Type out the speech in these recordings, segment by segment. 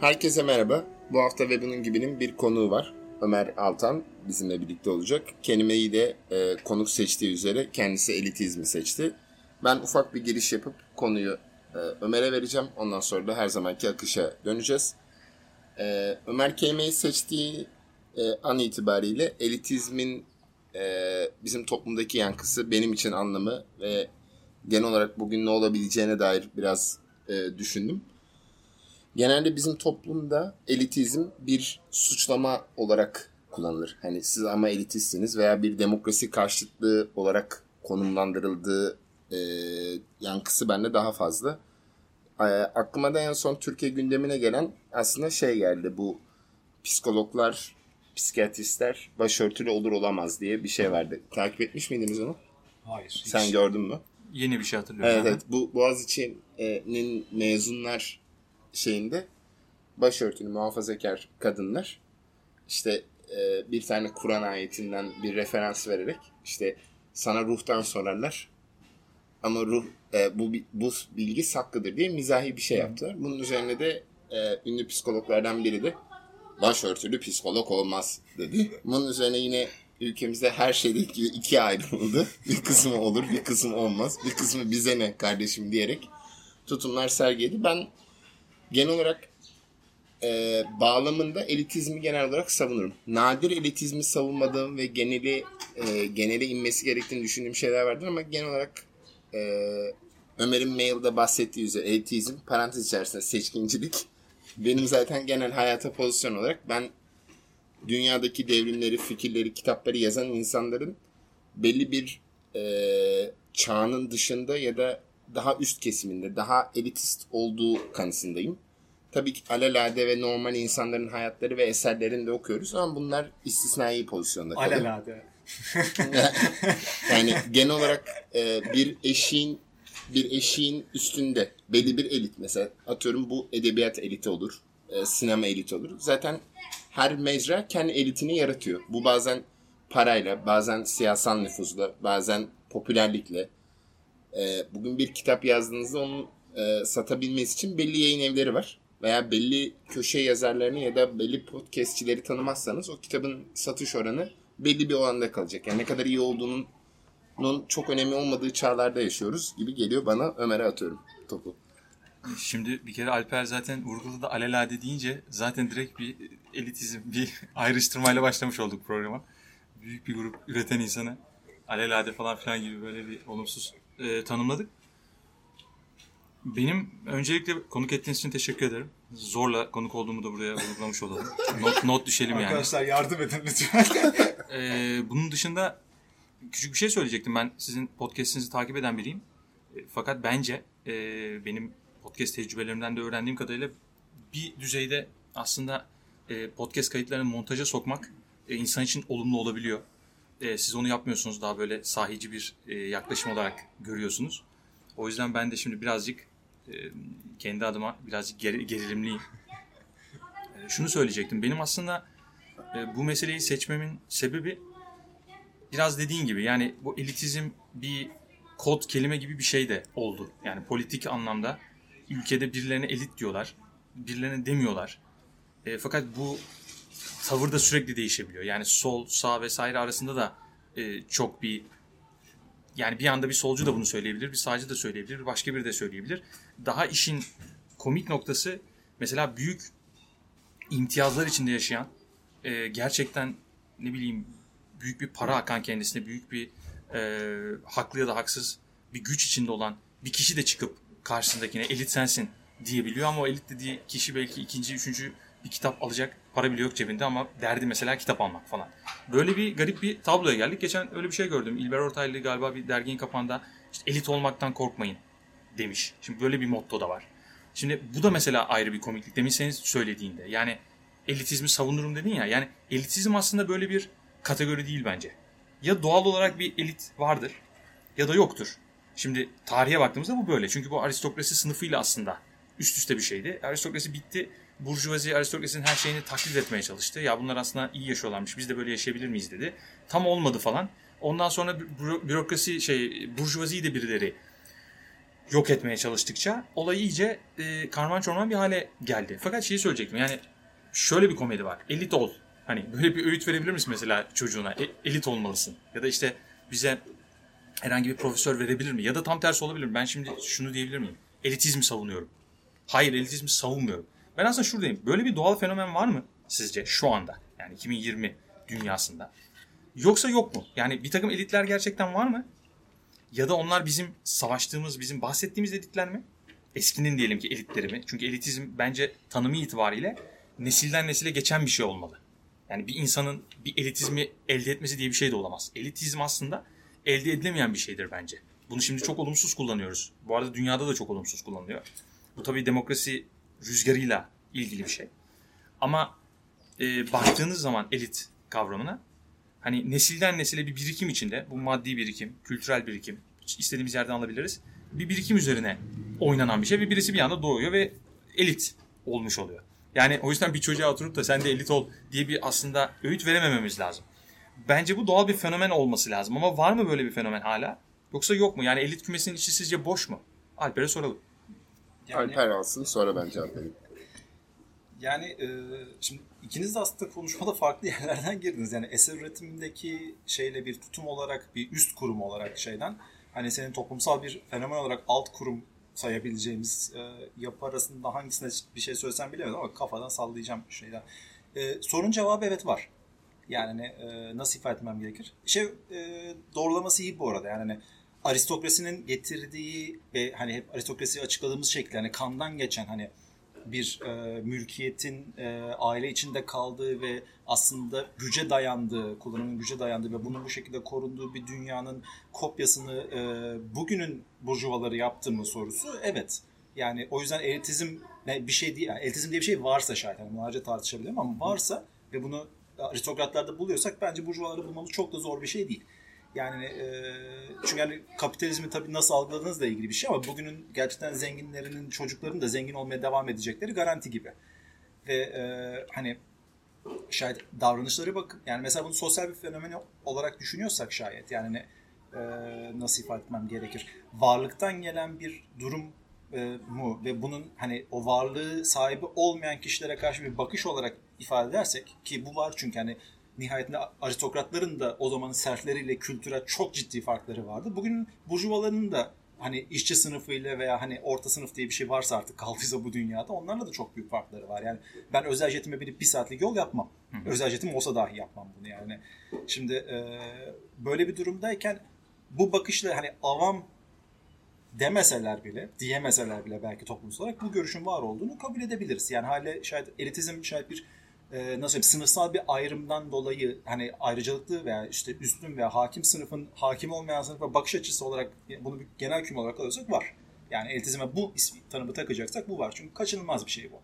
Herkese merhaba. Bu hafta ve bunun gibinin bir konuğu var. Ömer Altan bizimle birlikte olacak. Kelimeyi de e, konuk seçtiği üzere kendisi elitizmi seçti. Ben ufak bir giriş yapıp konuyu e, Ömer'e vereceğim. Ondan sonra da her zamanki akışa döneceğiz. E, Ömer kelimeyi seçtiği e, an itibariyle elitizmin e, bizim toplumdaki yankısı, benim için anlamı ve genel olarak bugün ne olabileceğine dair biraz e, düşündüm. Genelde bizim toplumda elitizm bir suçlama olarak kullanılır. Hani siz ama elitistsiniz veya bir demokrasi karşıtlığı olarak konumlandırıldığı e, yankısı bende daha fazla. E, aklıma da en son Türkiye gündemine gelen aslında şey geldi bu psikologlar, psikiyatristler başörtülü olur olamaz diye bir şey vardı. Takip etmiş miydiniz onu? Hayır. Sen hiç. gördün mü? Yeni bir şey hatırlıyorum. Evet, evet. Bu Boğaziçi'nin mezunlar şeyinde başörtülü muhafazakar kadınlar işte e, bir tane Kur'an ayetinden bir referans vererek işte sana ruhtan sorarlar ama ruh e, bu bu bilgi saklıdır diye mizahi bir şey yaptılar. Bunun üzerine de e, ünlü psikologlardan biri de başörtülü psikolog olmaz dedi. Bunun üzerine yine ülkemizde her şeydeki gibi ikiye ayrıldı. Bir kısmı olur, bir kısmı olmaz. Bir kısmı bize ne kardeşim diyerek tutumlar sergiledi. Ben genel olarak e, bağlamında elitizmi genel olarak savunurum. Nadir elitizmi savunmadığım ve geneli e, genele inmesi gerektiğini düşündüğüm şeyler vardır ama genel olarak e, Ömer'in mailde bahsettiği üzere elitizm parantez içerisinde seçkincilik benim zaten genel hayata pozisyon olarak ben dünyadaki devrimleri, fikirleri, kitapları yazan insanların belli bir e, çağının dışında ya da daha üst kesiminde, daha elitist olduğu kanısındayım. Tabii ki alelade ve normal insanların hayatları ve eserlerini de okuyoruz ama bunlar istisnai pozisyonda kalıyor. Alelade. yani genel olarak e, bir eşiğin bir eşiğin üstünde belli bir elit mesela atıyorum bu edebiyat eliti olur, e, sinema eliti olur. Zaten her mecra kendi elitini yaratıyor. Bu bazen parayla, bazen siyasal nüfuzla, bazen popülerlikle. E, bugün bir kitap yazdığınızda onu e, satabilmesi için belli yayın evleri var. Veya belli köşe yazarlarını ya da belli podcastçileri tanımazsanız o kitabın satış oranı belli bir oranda kalacak. Yani ne kadar iyi olduğunun çok önemli olmadığı çağlarda yaşıyoruz gibi geliyor bana. Ömer'e atıyorum topu. Şimdi bir kere Alper zaten vurguladı alelade deyince zaten direkt bir elitizm, bir ayrıştırmayla başlamış olduk programa. Büyük bir grup üreten insanı alelade falan filan gibi böyle bir olumsuz e, tanımladık. Benim öncelikle konuk ettiğiniz için teşekkür ederim. Zorla konuk olduğumu da buraya vurgulamış olalım. Not, not düşelim yani. Arkadaşlar yardım edin lütfen. Ee, bunun dışında küçük bir şey söyleyecektim. Ben sizin podcast'inizi takip eden biriyim. E, fakat bence e, benim podcast tecrübelerimden de öğrendiğim kadarıyla bir düzeyde aslında e, podcast kayıtlarını montaja sokmak e, insan için olumlu olabiliyor. E, siz onu yapmıyorsunuz daha böyle sahici bir e, yaklaşım olarak görüyorsunuz. O yüzden ben de şimdi birazcık e, kendi adıma birazcık ger- gerilimliyim. E, şunu söyleyecektim. Benim aslında e, bu meseleyi seçmemin sebebi biraz dediğin gibi yani bu elitizm bir kod kelime gibi bir şey de oldu. Yani politik anlamda ülkede birilerine elit diyorlar, birilerine demiyorlar. E, fakat bu tavır da sürekli değişebiliyor. Yani sol, sağ vesaire arasında da e, çok bir yani bir anda bir solcu da bunu söyleyebilir, bir sağcı da söyleyebilir, bir başka biri de söyleyebilir. Daha işin komik noktası mesela büyük imtiyazlar içinde yaşayan e, gerçekten ne bileyim büyük bir para akan kendisine büyük bir e, haklı ya da haksız bir güç içinde olan bir kişi de çıkıp karşısındakine elit sensin diyebiliyor ama o elit dediği kişi belki ikinci, üçüncü bir kitap alacak para bile yok cebinde ama derdi mesela kitap almak falan. Böyle bir garip bir tabloya geldik. Geçen öyle bir şey gördüm. İlber Ortaylı galiba bir derginin kapağında işte elit olmaktan korkmayın demiş. Şimdi böyle bir motto da var. Şimdi bu da mesela ayrı bir komiklik. Demin senin söylediğinde. Yani elitizmi savunurum dedin ya. Yani elitizm aslında böyle bir kategori değil bence. Ya doğal olarak bir elit vardır ya da yoktur. Şimdi tarihe baktığımızda bu böyle. Çünkü bu aristokrasi sınıfıyla aslında üst üste bir şeydi. Aristokrasi bitti. Burjuvazi aristokrasinin her şeyini taklit etmeye çalıştı. Ya bunlar aslında iyi yaşıyorlarmış. Biz de böyle yaşayabilir miyiz dedi. Tam olmadı falan. Ondan sonra büro- bürokrasi şey burjuvaziyi de birileri yok etmeye çalıştıkça olay iyice e, karman çorman bir hale geldi. Fakat şeyi söyleyecektim yani şöyle bir komedi var. Elit ol. Hani böyle bir öğüt verebilir misin mesela çocuğuna? E, elit olmalısın. Ya da işte bize herhangi bir profesör verebilir mi? Ya da tam tersi olabilir mi? Ben şimdi şunu diyebilir miyim? Elitizmi savunuyorum. Hayır elitizmi savunmuyorum. Ben aslında şuradayım. Böyle bir doğal fenomen var mı sizce şu anda? Yani 2020 dünyasında. Yoksa yok mu? Yani bir takım elitler gerçekten var mı? Ya da onlar bizim savaştığımız, bizim bahsettiğimiz elitler mi? Eskinin diyelim ki elitleri mi? Çünkü elitizm bence tanımı itibariyle nesilden nesile geçen bir şey olmalı. Yani bir insanın bir elitizmi elde etmesi diye bir şey de olamaz. Elitizm aslında elde edilemeyen bir şeydir bence. Bunu şimdi çok olumsuz kullanıyoruz. Bu arada dünyada da çok olumsuz kullanılıyor. Bu tabii demokrasi rüzgarıyla ilgili bir şey. Ama e, baktığınız zaman elit kavramına hani nesilden nesile bir birikim içinde bu maddi birikim, kültürel birikim istediğimiz yerden alabiliriz. Bir birikim üzerine oynanan bir şey ve birisi bir anda doğuyor ve elit olmuş oluyor. Yani o yüzden bir çocuğa oturup da sen de elit ol diye bir aslında öğüt veremememiz lazım. Bence bu doğal bir fenomen olması lazım ama var mı böyle bir fenomen hala? Yoksa yok mu? Yani elit kümesinin içi sizce boş mu? Alper'e soralım. Yani, Alper alsın sonra ben cevap vereyim. Yani e, şimdi ikiniz de aslında konuşmada farklı yerlerden girdiniz. Yani eser üretimindeki şeyle bir tutum olarak bir üst kurum olarak şeyden hani senin toplumsal bir fenomen olarak alt kurum sayabileceğimiz e, yapı arasında hangisine bir şey söylesem bilemedim ama kafadan sallayacağım şeyden. E, sorun cevabı evet var. Yani e, nasıl ifade etmem gerekir? Şey e, doğrulaması iyi bu arada. Yani hani aristokrasinin getirdiği ve hani hep aristokrasiyi açıkladığımız şekilde hani kandan geçen hani bir e, mülkiyetin e, aile içinde kaldığı ve aslında güce dayandığı, kullanımın güce dayandığı ve bunun bu şekilde korunduğu bir dünyanın kopyasını e, bugünün burjuvaları yaptı mı sorusu evet. Yani o yüzden elitizm bir şey değil. Yani elitizm diye bir şey varsa şayet. Yani bunlarca tartışabilirim ama varsa ve bunu aristokratlarda buluyorsak bence burjuvaları bulmamız çok da zor bir şey değil. Yani e, çünkü yani kapitalizmi tabii nasıl algıladığınızla ilgili bir şey ama bugünün gerçekten zenginlerinin çocuklarının da zengin olmaya devam edecekleri garanti gibi. Ve e, hani şayet davranışları bakın yani mesela bunu sosyal bir fenomen olarak düşünüyorsak şayet yani ne, e, nasıl ifade etmem gerekir? Varlıktan gelen bir durum e, mu ve bunun hani o varlığı sahibi olmayan kişilere karşı bir bakış olarak ifade edersek ki bu var çünkü hani nihayetinde aristokratların da o zamanın sertleriyle kültüre çok ciddi farkları vardı. Bugün burjuvaların da hani işçi sınıfıyla veya hani orta sınıf diye bir şey varsa artık kaldıysa bu dünyada onlarla da çok büyük farkları var. Yani ben özel jetime binip bir saatlik yol yapmam. Özel jetim olsa dahi yapmam bunu yani. Şimdi e, böyle bir durumdayken bu bakışla hani avam demeseler bile, diyemeseler bile belki toplumsal olarak bu görüşün var olduğunu kabul edebiliriz. Yani hale şayet elitizm şayet bir e, nasıl sınıfsal bir ayrımdan dolayı hani ayrıcalıklı veya işte üstün veya hakim sınıfın hakim olmayan sınıfa bakış açısı olarak bunu bir genel küme olarak alırsak var. Yani elitizme bu ismi, tanımı takacaksak bu var. Çünkü kaçınılmaz bir şey bu.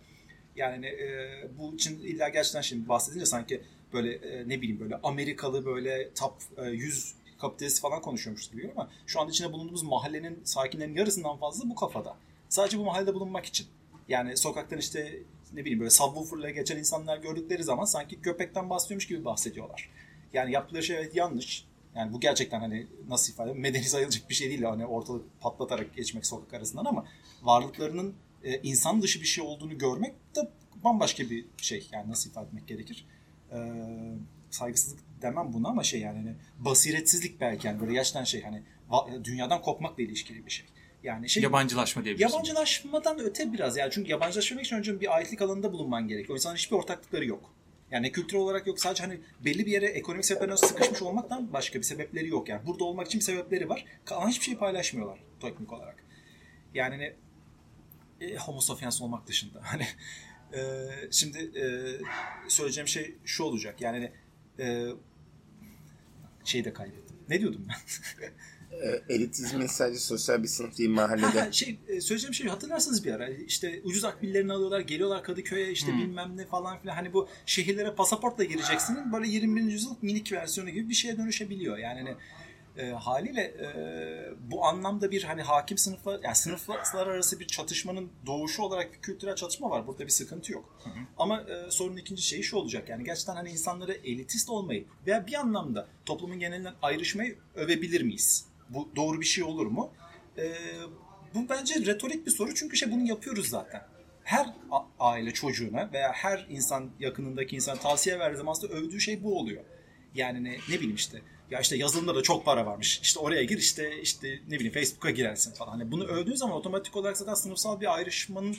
Yani e, bu için illa gerçekten şimdi bahsedince sanki böyle e, ne bileyim böyle Amerikalı böyle top e, 100 kapitalist falan konuşuyormuş gibi ama şu anda içinde bulunduğumuz mahallenin sakinlerinin yarısından fazla bu kafada. Sadece bu mahallede bulunmak için. Yani sokaktan işte ne bileyim böyle subwoofer'la geçen insanlar gördükleri zaman sanki köpekten bahsediyormuş gibi bahsediyorlar. Yani yaptıkları şey evet yanlış. Yani bu gerçekten hani nasıl ifade medeni sayılacak bir şey değil. Hani ortalık patlatarak geçmek sokak arasından ama varlıklarının e, insan dışı bir şey olduğunu görmek de bambaşka bir şey. Yani nasıl ifade etmek gerekir? E, saygısızlık demem buna ama şey yani hani basiretsizlik belki yani böyle gerçekten şey hani dünyadan kopmakla ilişkili bir şey. Yani şey, yabancılaşma diyebiliriz. Yabancılaşmadan öte biraz yani çünkü yabancılaşmak için önce bir aitlik alanında bulunman gerekiyor. O insanların hiçbir ortaklıkları yok. Yani kültürel olarak yok. Sadece hani belli bir yere ekonomik sebeplerden sıkışmış olmaktan başka bir sebepleri yok. Yani burada olmak için bir sebepleri var. Ama hiçbir şey paylaşmıyorlar teknik olarak. Yani e, homo sapiens olmak dışında. Hani e, şimdi e, söyleyeceğim şey şu olacak. Yani e, şeyi de kaybettim. Ne diyordum ben? e, elitizmin sadece sosyal bir sınıf değil mahallede. Ha, şey, e, söyleyeceğim şey hatırlarsınız bir ara. İşte ucuz akbillerini alıyorlar, geliyorlar Kadıköy'e işte hmm. bilmem ne falan filan. Hani bu şehirlere pasaportla gireceksin. Böyle 21. yüzyıl minik versiyonu gibi bir şeye dönüşebiliyor. Yani hani e, haliyle e, bu anlamda bir hani hakim sınıflar yani sınıflar arası bir çatışmanın doğuşu olarak bir kültürel çatışma var. Burada bir sıkıntı yok. Hı hı. Ama e, sorunun ikinci şeyi şu olacak. Yani gerçekten hani insanları elitist olmayı veya bir anlamda toplumun genelinden ayrışmayı övebilir miyiz? Bu doğru bir şey olur mu? E, bu bence retorik bir soru çünkü şey bunu yapıyoruz zaten. Her aile çocuğuna veya her insan yakınındaki insana tavsiye verdiği zaman aslında övdüğü şey bu oluyor. Yani ne, ne bileyim işte ya işte yazılımda da çok para varmış. İşte oraya gir işte işte ne bileyim Facebook'a girersin falan. Hani bunu övdüğün zaman otomatik olarak zaten sınıfsal bir ayrışmanın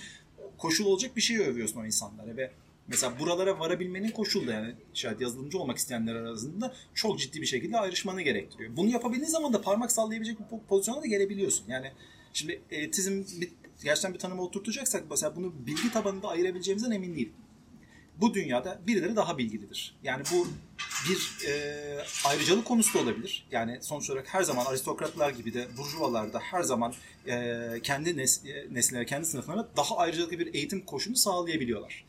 koşul olacak bir şeyi övüyorsun o insanlara ve mesela buralara varabilmenin koşulu yani şayet yazılımcı olmak isteyenler arasında çok ciddi bir şekilde ayrışmanı gerektiriyor. Bunu yapabildiğin zaman da parmak sallayabilecek bir po- pozisyona da gelebiliyorsun. Yani şimdi elitizm bir, gerçekten bir tanıma oturtacaksak mesela bunu bilgi tabanında ayırabileceğimizden emin değilim bu dünyada birileri daha bilgilidir. Yani bu bir e, ayrıcalık konusu da olabilir. Yani sonuç olarak her zaman aristokratlar gibi de burjuvalar da her zaman e, kendi nes e, nesillere, kendi sınıflarına daha ayrıcalıklı bir eğitim koşunu sağlayabiliyorlar.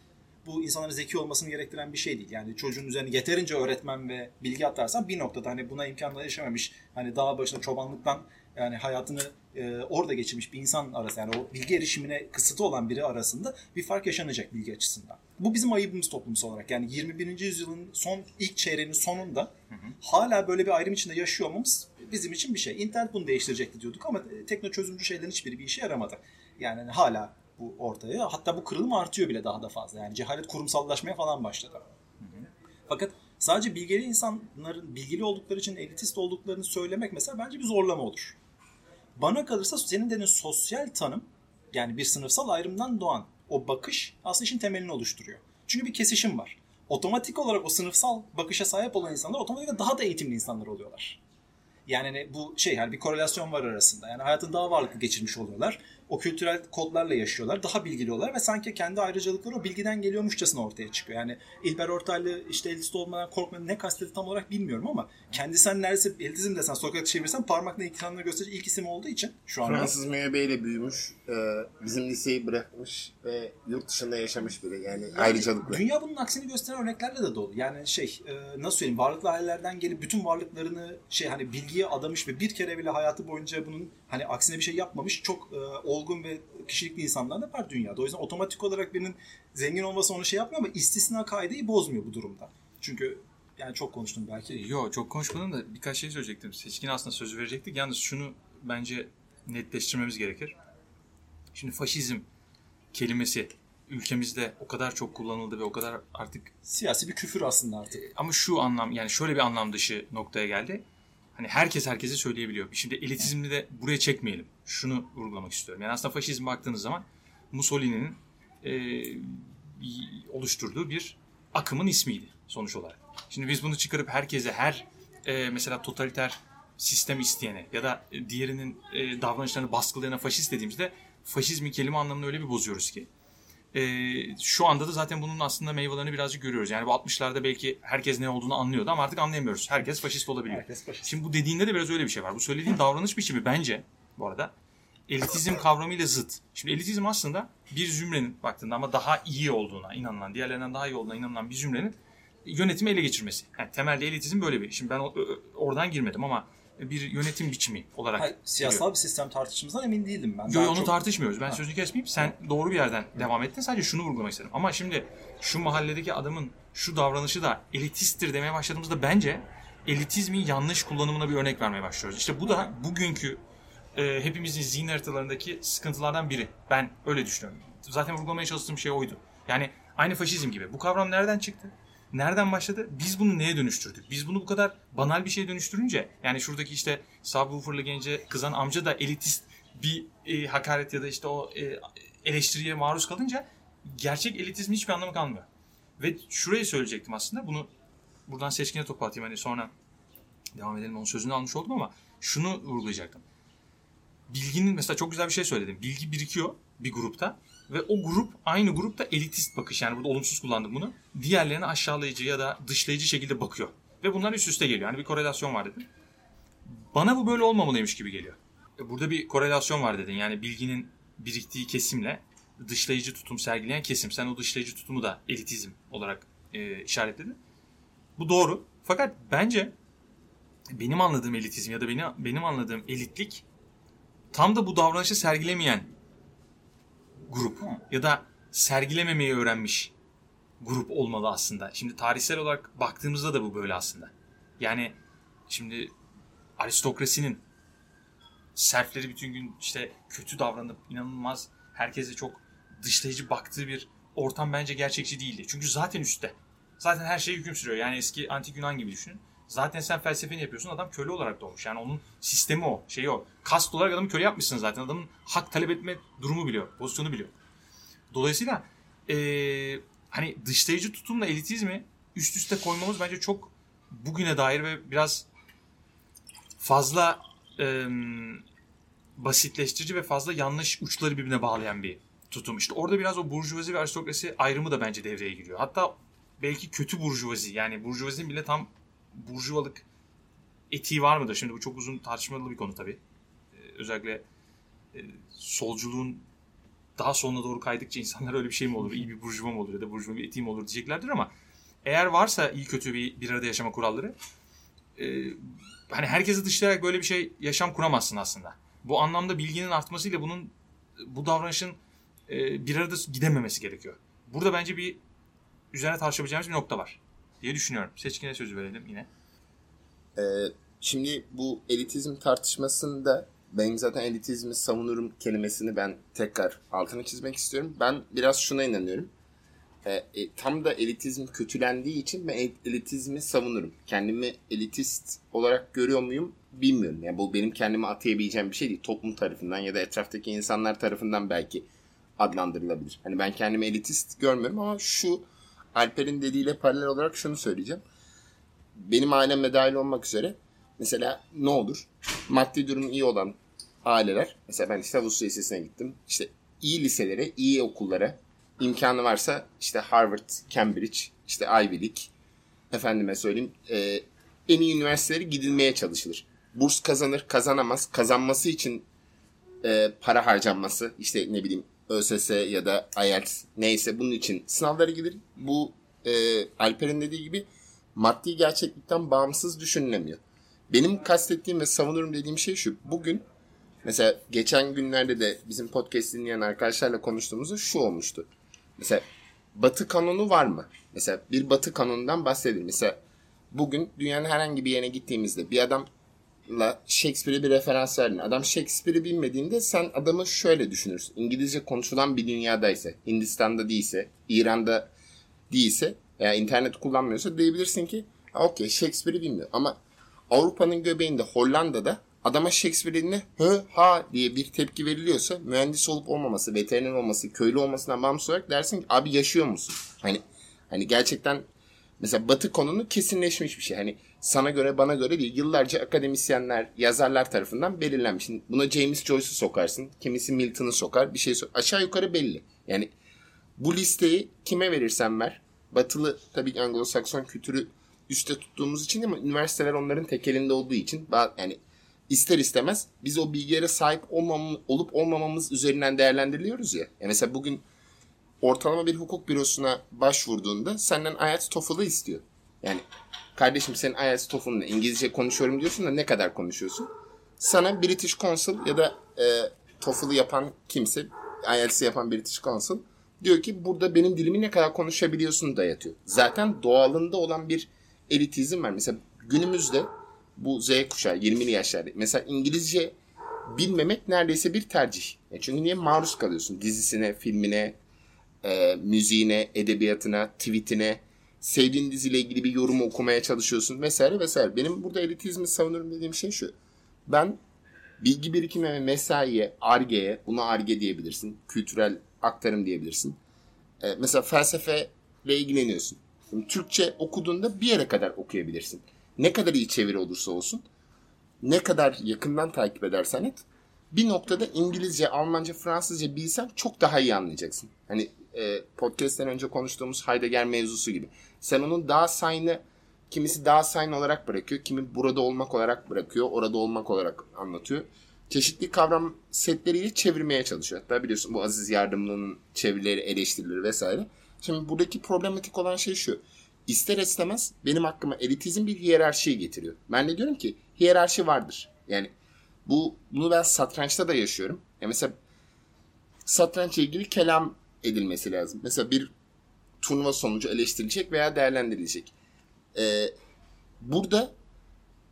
Bu insanların zeki olmasını gerektiren bir şey değil. Yani çocuğun üzerine yeterince öğretmen ve bilgi atarsan bir noktada hani buna imkanla yaşamamış, hani dağ başında çobanlıktan yani hayatını e, orada geçirmiş bir insan arasında yani o bilgi erişimine kısıtı olan biri arasında bir fark yaşanacak bilgi açısından. Bu bizim ayıbımız toplumsal olarak. Yani 21. yüzyılın son ilk çeyreğinin sonunda hala böyle bir ayrım içinde yaşıyor olmamız bizim için bir şey. İnternet bunu değiştirecekti diyorduk ama tekno çözümcü şeylerin hiçbiri bir işe yaramadı. Yani hani hala bu ortaya hatta bu kırılım artıyor bile daha da fazla. Yani cehalet kurumsallaşmaya falan başladı. Fakat sadece bilgili insanların bilgili oldukları için elitist olduklarını söylemek mesela bence bir zorlama olur. Bana kalırsa senin dediğin sosyal tanım yani bir sınıfsal ayrımdan doğan o bakış aslında işin temelini oluşturuyor. Çünkü bir kesişim var. Otomatik olarak o sınıfsal bakışa sahip olan insanlar otomatik olarak daha da eğitimli insanlar oluyorlar. Yani hani bu şey yani bir korelasyon var arasında. Yani hayatın daha varlıklı geçirmiş oluyorlar. O kültürel kodlarla yaşıyorlar. Daha bilgili oluyorlar ve sanki kendi ayrıcalıkları o bilgiden geliyormuşçasına ortaya çıkıyor. Yani İlber Ortaylı işte elitist olmadan korkmadan ne kastedi tam olarak bilmiyorum ama kendisi hani neredeyse elitizm desen sokakta çevirsen parmakla ikramını gösterecek ilk isim olduğu için şu anda. Fransız müebbeyle büyümüş, e, bizim liseyi bırakmış ve yurt dışında yaşamış biri. Yani, ayrıcalıklı. Dünya bunun aksini gösteren örneklerle de dolu. Yani şey e, nasıl söyleyeyim varlıklı ailelerden gelip bütün varlıklarını şey hani bilgiye adamış ve bir kere bile hayatı boyunca bunun hani aksine bir şey yapmamış çok e, olgun ve kişilikli insanlar da var dünyada. O yüzden otomatik olarak birinin zengin olması onu şey yapmıyor ama istisna kaideyi bozmuyor bu durumda. Çünkü yani çok konuştum belki. Yo çok konuşmadım da birkaç şey söyleyecektim. Seçkin aslında sözü verecektik. Yalnız şunu bence netleştirmemiz gerekir. Şimdi faşizm kelimesi ülkemizde o kadar çok kullanıldı ve o kadar artık Siyasi bir küfür aslında artık. ama şu anlam yani şöyle bir anlam dışı noktaya geldi. Hani herkes herkese söyleyebiliyor. Şimdi elitizmi de buraya çekmeyelim. Şunu vurgulamak istiyorum. Yani aslında faşizm baktığınız zaman Mussolini'nin e, oluşturduğu bir akımın ismiydi sonuç olarak. Şimdi biz bunu çıkarıp herkese her e, mesela totaliter sistem isteyene ya da diğerinin e, davranışlarını baskılayana faşist dediğimizde faşizmin kelime anlamını öyle bir bozuyoruz ki. E, şu anda da zaten bunun aslında meyvelerini birazcık görüyoruz. Yani bu 60'larda belki herkes ne olduğunu anlıyordu ama artık anlayamıyoruz. Herkes faşist olabiliyor. Herkes faşist. Şimdi bu dediğinde de biraz öyle bir şey var. Bu söylediğin davranış biçimi bence bu arada elitizm kavramıyla zıt. Şimdi elitizm aslında bir zümrenin baktığında ama daha iyi olduğuna inanılan, diğerlerinden daha iyi olduğuna inanılan bir zümrenin yönetimi ele geçirmesi. Yani temelde elitizm böyle bir. Şimdi ben oradan girmedim ama bir yönetim biçimi olarak. Hayır, siyasal geliyor. bir sistem tartışmamızdan emin değildim ben. Yo, Daha onu çok- tartışmıyoruz. Ben Ha. sözünü kesmeyeyim. Sen doğru bir yerden devam ettin. Sadece şunu vurgulamak istedim. Ama şimdi şu mahalledeki adamın şu davranışı da elitisttir demeye başladığımızda bence elitizmin yanlış kullanımına bir örnek vermeye başlıyoruz. İşte bu da bugünkü e, hepimizin zihin haritalarındaki sıkıntılardan biri. Ben öyle düşünüyorum. Zaten vurgulamaya çalıştığım şey oydu. Yani aynı faşizm gibi. Bu kavram nereden çıktı? Nereden başladı? Biz bunu neye dönüştürdük? Biz bunu bu kadar banal bir şeye dönüştürünce yani şuradaki işte subwooferlı gence kızan amca da elitist bir e, hakaret ya da işte o e, eleştiriye maruz kalınca gerçek elitizmin hiçbir anlamı kalmıyor. Ve şurayı söyleyecektim aslında. Bunu buradan seçkine topu atayım. Hani sonra devam edelim. Onun sözünü almış oldum ama şunu vurgulayacaktım. Bilginin mesela çok güzel bir şey söyledim. Bilgi birikiyor bir grupta ve o grup aynı grupta elitist bakış yani burada olumsuz kullandım bunu. Diğerlerine aşağılayıcı ya da dışlayıcı şekilde bakıyor. Ve bunlar üst üste geliyor. Yani bir korelasyon var dedim. Bana bu böyle olmamalıymış gibi geliyor. E, Burada bir korelasyon var dedin. Yani bilginin biriktiği kesimle dışlayıcı tutum sergileyen kesim. Sen o dışlayıcı tutumu da elitizm olarak e, işaretledin. Bu doğru. Fakat bence benim anladığım elitizm ya da benim, benim anladığım elitlik tam da bu davranışı sergilemeyen grup Hı. ya da sergilememeyi öğrenmiş grup olmalı aslında. Şimdi tarihsel olarak baktığımızda da bu böyle aslında. Yani şimdi aristokrasinin serfleri bütün gün işte kötü davranıp inanılmaz herkese çok dışlayıcı baktığı bir ortam bence gerçekçi değildi. Çünkü zaten üstte. Zaten her şey hüküm sürüyor. Yani eski antik Yunan gibi düşünün. Zaten sen felsefeni yapıyorsun. Adam köle olarak doğmuş. Yani onun sistemi o. Şeyi o. Kast olarak adamı köle yapmışsın zaten. Adamın hak talep etme durumu biliyor. Pozisyonu biliyor. Dolayısıyla ee, hani dışlayıcı tutumla elitizmi üst üste koymamız bence çok bugüne dair ve biraz fazla e, basitleştirici ve fazla yanlış uçları birbirine bağlayan bir tutum. İşte orada biraz o burjuvazi ve aristokrasi ayrımı da bence devreye giriyor. Hatta belki kötü burjuvazi yani burjuvazinin bile tam burjuvalık etiği var mıdır? Şimdi bu çok uzun tartışmalı bir konu tabii. Ee, özellikle e, solculuğun daha sonuna doğru kaydıkça insanlar öyle bir şey mi olur? İyi bir burjuva mı olur ya da burjuva bir etiği mi olur diyeceklerdir ama eğer varsa iyi kötü bir, bir arada yaşama kuralları e, hani herkesi dışlayarak böyle bir şey yaşam kuramazsın aslında. Bu anlamda bilginin artmasıyla bunun bu davranışın e, bir arada gidememesi gerekiyor. Burada bence bir üzerine tartışabileceğimiz bir nokta var diye düşünüyorum. Seçkine sözü verelim yine. Ee, şimdi bu elitizm tartışmasında benim zaten elitizmi savunurum kelimesini ben tekrar altını çizmek istiyorum. Ben biraz şuna inanıyorum. E, e, tam da elitizm kötülendiği için ben elitizmi savunurum. Kendimi elitist olarak görüyor muyum bilmiyorum. Yani bu benim kendime atayabileceğim bir şey değil. Toplum tarafından ya da etraftaki insanlar tarafından belki adlandırılabilir. Hani ben kendimi elitist görmüyorum ama şu Alper'in dediğiyle paralel olarak şunu söyleyeceğim. Benim ailemle dahil olmak üzere mesela ne olur? Maddi durum iyi olan aileler mesela ben işte Avusturya Lisesi'ne gittim. İşte iyi liselere, iyi okullara imkanı varsa işte Harvard, Cambridge, işte Ivy League efendime söyleyeyim e, en iyi üniversitelere gidilmeye çalışılır. Burs kazanır, kazanamaz. Kazanması için e, para harcanması işte ne bileyim ÖSS ya da IELTS neyse bunun için sınavlara gidilir. Bu e, Alper'in dediği gibi maddi gerçeklikten bağımsız düşünülemiyor. Benim kastettiğim ve savunurum dediğim şey şu. Bugün mesela geçen günlerde de bizim podcast dinleyen arkadaşlarla konuştuğumuzda şu olmuştu. Mesela batı kanonu var mı? Mesela bir batı kanonundan bahsedelim. Mesela bugün dünyanın herhangi bir yerine gittiğimizde bir adamla Shakespeare'e bir referans verdin. Adam Shakespeare'i bilmediğinde sen adamı şöyle düşünürsün. İngilizce konuşulan bir dünyadaysa, Hindistan'da değilse, İran'da değilse veya internet kullanmıyorsa diyebilirsin ki okey Shakespeare'i bilmiyor. Ama Avrupa'nın göbeğinde Hollanda'da adama Shakespeare'in hı ha diye bir tepki veriliyorsa mühendis olup olmaması, veteriner olması, köylü olmasından bağımsız olarak dersin ki abi yaşıyor musun? Hani hani gerçekten mesela batı konunu kesinleşmiş bir şey. Hani sana göre bana göre değil. Yıllarca akademisyenler, yazarlar tarafından belirlenmiş. Şimdi buna James Joyce'u sokarsın. Kimisi Milton'u sokar. Bir şey sok Aşağı yukarı belli. Yani bu listeyi kime verirsen ver. Batılı tabii Anglo-Sakson kültürü üstte tuttuğumuz için ama üniversiteler onların tekelinde olduğu için yani ister istemez biz o bilgilere sahip olmam, olup olmamamız üzerinden değerlendiriliyoruz ya. Yani mesela bugün ortalama bir hukuk bürosuna başvurduğunda senden IELTS TOEFL'ı istiyor. Yani kardeşim senin IELTS TOEFL'ın İngilizce konuşuyorum diyorsun da ne kadar konuşuyorsun? Sana British Council ya da e, TOEFL'ı yapan kimse, IELTS'i yapan British Council diyor ki burada benim dilimi ne kadar konuşabiliyorsun dayatıyor. Zaten doğalında olan bir elitizm var. Mesela günümüzde bu Z kuşağı 20'li yaşlarda mesela İngilizce bilmemek neredeyse bir tercih. E çünkü niye maruz kalıyorsun dizisine, filmine, e, müziğine, edebiyatına, tweetine, sevdiğin diziyle ilgili bir yorum okumaya çalışıyorsun vesaire vesaire. Benim burada elitizmi savunurum dediğim şey şu. Ben bilgi birikimi ve mesaiye, argeye, buna arge diyebilirsin, kültürel aktarım diyebilirsin. E, mesela felsefeyle ilgileniyorsun. Şimdi Türkçe okuduğunda bir yere kadar okuyabilirsin. Ne kadar iyi çeviri olursa olsun, ne kadar yakından takip edersen et, bir noktada İngilizce, Almanca, Fransızca bilsen çok daha iyi anlayacaksın. Hani e, podcast'ten önce konuştuğumuz Heidegger mevzusu gibi. Sen onun daha sign'ı kimisi daha sign olarak bırakıyor, kimi burada olmak olarak bırakıyor, orada olmak olarak anlatıyor. Çeşitli kavram setleriyle çevirmeye çalışıyor. Hatta biliyorsun bu Aziz Yardımlı'nın çevirileri, eleştirileri vesaire. Şimdi buradaki problematik olan şey şu. İster istemez benim hakkıma elitizm bir hiyerarşiyi getiriyor. Ben de diyorum ki hiyerarşi vardır. Yani bu bunu ben satrançta da yaşıyorum. Ya mesela satrançla ilgili kelam edilmesi lazım. Mesela bir turnuva sonucu eleştirilecek veya değerlendirilecek. Ee, burada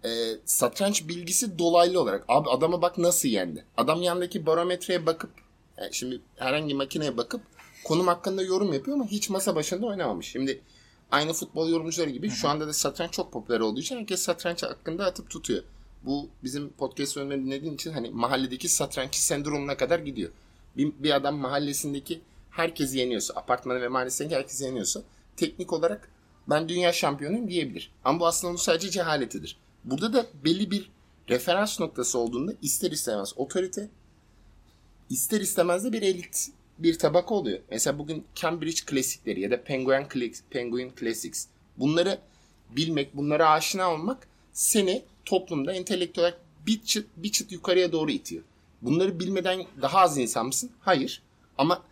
e, satranç bilgisi dolaylı olarak. Abi adama bak nasıl yendi. Adam yandaki barometreye bakıp yani şimdi herhangi makineye bakıp konum hakkında yorum yapıyor ama hiç masa başında oynamamış. Şimdi aynı futbol yorumcuları gibi şu anda da satranç çok popüler olduğu için herkes satranç hakkında atıp tutuyor. Bu bizim podcast bölümünü dinlediğin için hani mahalledeki satranççı sendromuna kadar gidiyor. Bir, bir adam mahallesindeki herkesi yeniyorsa, apartmanı ve mahallesindeki herkesi yeniyorsa teknik olarak ben dünya şampiyonuyum diyebilir. Ama bu aslında onun sadece cehaletidir. Burada da belli bir referans noktası olduğunda ister istemez otorite, ister istemez de bir elit bir tabaka oluyor. Mesela bugün Cambridge klasikleri ya da Penguin, Penguin Classics bunları bilmek, bunlara aşina olmak seni toplumda entelektüel bir çıt, bir çıt yukarıya doğru itiyor. Bunları bilmeden daha az insan mısın? Hayır. Ama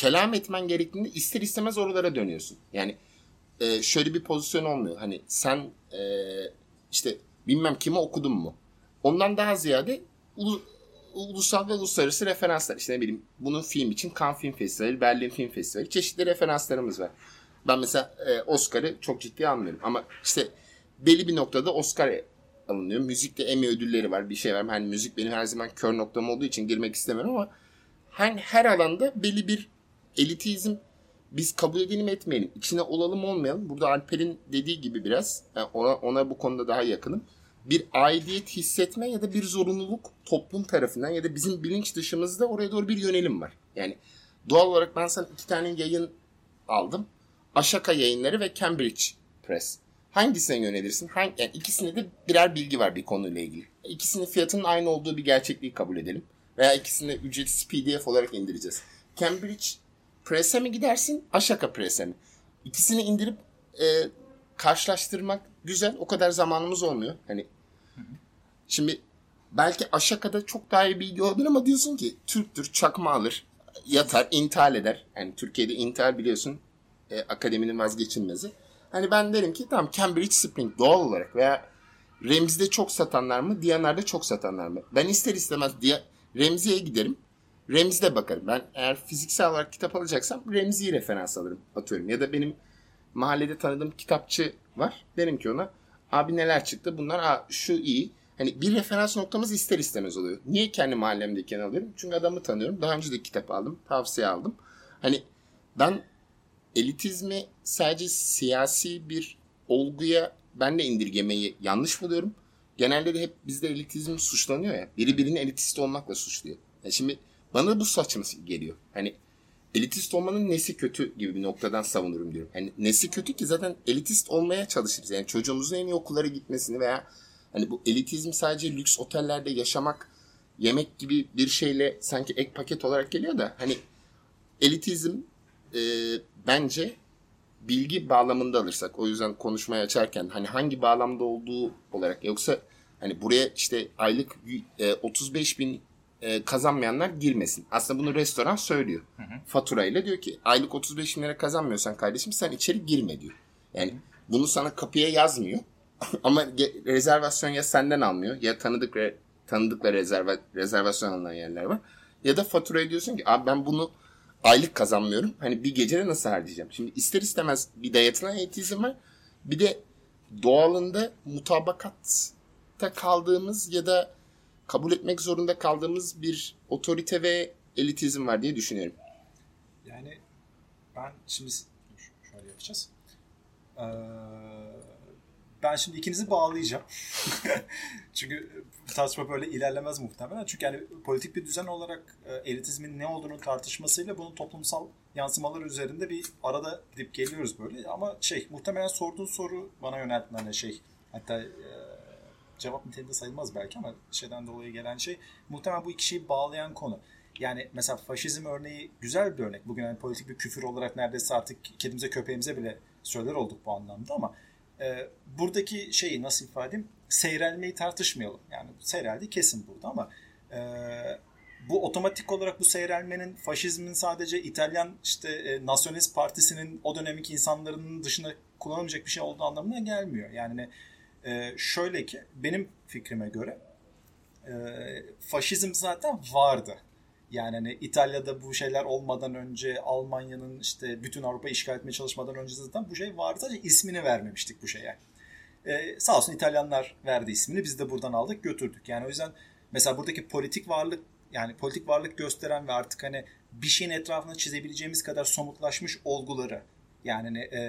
kelam etmen gerektiğinde ister istemez oralara dönüyorsun. Yani e, şöyle bir pozisyon olmuyor. Hani sen e, işte bilmem kimi okudun mu? Ondan daha ziyade ulu, ulusal ve uluslararası referanslar. İşte ne bileyim bunun film için Cannes Film Festivali, Berlin Film Festivali çeşitli referanslarımız var. Ben mesela e, Oscar'ı çok ciddi almıyorum. Ama işte belli bir noktada Oscar alınıyor. Müzikte Emmy ödülleri var. Bir şey var. Hani müzik benim her zaman kör noktam olduğu için girmek istemiyorum ama her, her alanda belli bir elitizm biz kabul edelim etmeyelim. İçine olalım olmayalım. Burada Alper'in dediği gibi biraz yani ona, ona bu konuda daha yakınım. Bir aidiyet hissetme ya da bir zorunluluk toplum tarafından ya da bizim bilinç dışımızda oraya doğru bir yönelim var. Yani doğal olarak ben sana iki tane yayın aldım. Aşaka yayınları ve Cambridge Press. Hangisine yönelirsin? Hangi, yani ikisinde de birer bilgi var bir konuyla ilgili. İkisinin fiyatının aynı olduğu bir gerçekliği kabul edelim. Veya ikisini ücretsiz PDF olarak indireceğiz. Cambridge Press'e mi gidersin? Aşaka Press'e mi? İkisini indirip e, karşılaştırmak güzel. O kadar zamanımız olmuyor. Hani şimdi belki Aşaka'da çok daha iyi bilgi olabilir ama diyorsun ki Türktür, çakma alır, yatar, intihal eder. Yani Türkiye'de intihal biliyorsun e, akademinin vazgeçilmezi. Hani ben derim ki tamam Cambridge Spring doğal olarak veya Remzi'de çok satanlar mı, Diyanar'da çok satanlar mı? Ben ister istemez Diya Remzi'ye giderim. Remzi'de bakarım. Ben eğer fiziksel olarak kitap alacaksam Remzi'yi referans alırım atıyorum. Ya da benim mahallede tanıdığım kitapçı var. Derim ki ona abi neler çıktı bunlar Aa, şu iyi. Hani bir referans noktamız ister istemez oluyor. Niye kendi mahallemdekini alıyorum? Çünkü adamı tanıyorum. Daha önce de kitap aldım. Tavsiye aldım. Hani ben elitizmi sadece siyasi bir olguya ben de indirgemeyi yanlış buluyorum. Genelde de hep bizde elitizm suçlanıyor ya. Biri birini elitist olmakla suçluyor. Yani şimdi bana bu saçma geliyor. Hani elitist olmanın nesi kötü gibi bir noktadan savunurum diyorum. Hani nesi kötü ki zaten elitist olmaya çalışırız. Yani çocuğumuzun en iyi okullara gitmesini veya hani bu elitizm sadece lüks otellerde yaşamak, yemek gibi bir şeyle sanki ek paket olarak geliyor da hani elitizm e, bence bilgi bağlamında alırsak o yüzden konuşmaya açarken hani hangi bağlamda olduğu olarak yoksa hani buraya işte aylık e, 35 bin e, kazanmayanlar girmesin. Aslında bunu restoran söylüyor. Hı hı. Faturayla diyor ki aylık 35 bin lira kazanmıyorsan kardeşim sen içeri girme diyor. Yani bunu sana kapıya yazmıyor. Ama rezervasyon ya senden almıyor ya tanıdık re, tanıdıkla rezerva, rezervasyon alınan yerler var. Ya da faturaya diyorsun ki abi ben bunu aylık kazanmıyorum. Hani bir gecede nasıl harcayacağım? Şimdi ister istemez bir dayatılan eğitim var. Bir de doğalında mutabakatta kaldığımız ya da kabul etmek zorunda kaldığımız bir otorite ve elitizm var diye düşünüyorum. Yani ben şimdi şöyle yapacağız. Ee, ben şimdi ikinizi bağlayacağım. Çünkü tartışma böyle ilerlemez muhtemelen. Çünkü yani politik bir düzen olarak e, elitizmin ne olduğunu tartışmasıyla bunun toplumsal yansımaları üzerinde bir arada gidip geliyoruz böyle. Ama şey muhtemelen sorduğun soru bana yöneltilen hani şey hatta e, cevap niteliğinde sayılmaz belki ama şeyden dolayı gelen şey muhtemelen bu iki şeyi bağlayan konu. Yani mesela faşizm örneği güzel bir örnek. Bugün yani politik bir küfür olarak neredeyse artık kedimize köpeğimize bile söyler olduk bu anlamda ama e, buradaki şeyi nasıl ifade edeyim? Seyrelmeyi tartışmayalım. Yani seyreldi kesin burada ama e, bu otomatik olarak bu seyrelmenin faşizmin sadece İtalyan işte e, Nasyonist Partisi'nin o dönemki insanların dışında kullanılmayacak bir şey olduğu anlamına gelmiyor. Yani e, şöyle ki benim fikrime göre e, faşizm zaten vardı. Yani hani İtalya'da bu şeyler olmadan önce Almanya'nın işte bütün Avrupa işgal etmeye çalışmadan önce zaten bu şey vardı. Sadece ismini vermemiştik bu şeye. E, sağ olsun İtalyanlar verdi ismini. Biz de buradan aldık götürdük. Yani o yüzden mesela buradaki politik varlık yani politik varlık gösteren ve artık hani bir şeyin etrafına çizebileceğimiz kadar somutlaşmış olguları yani hani, e,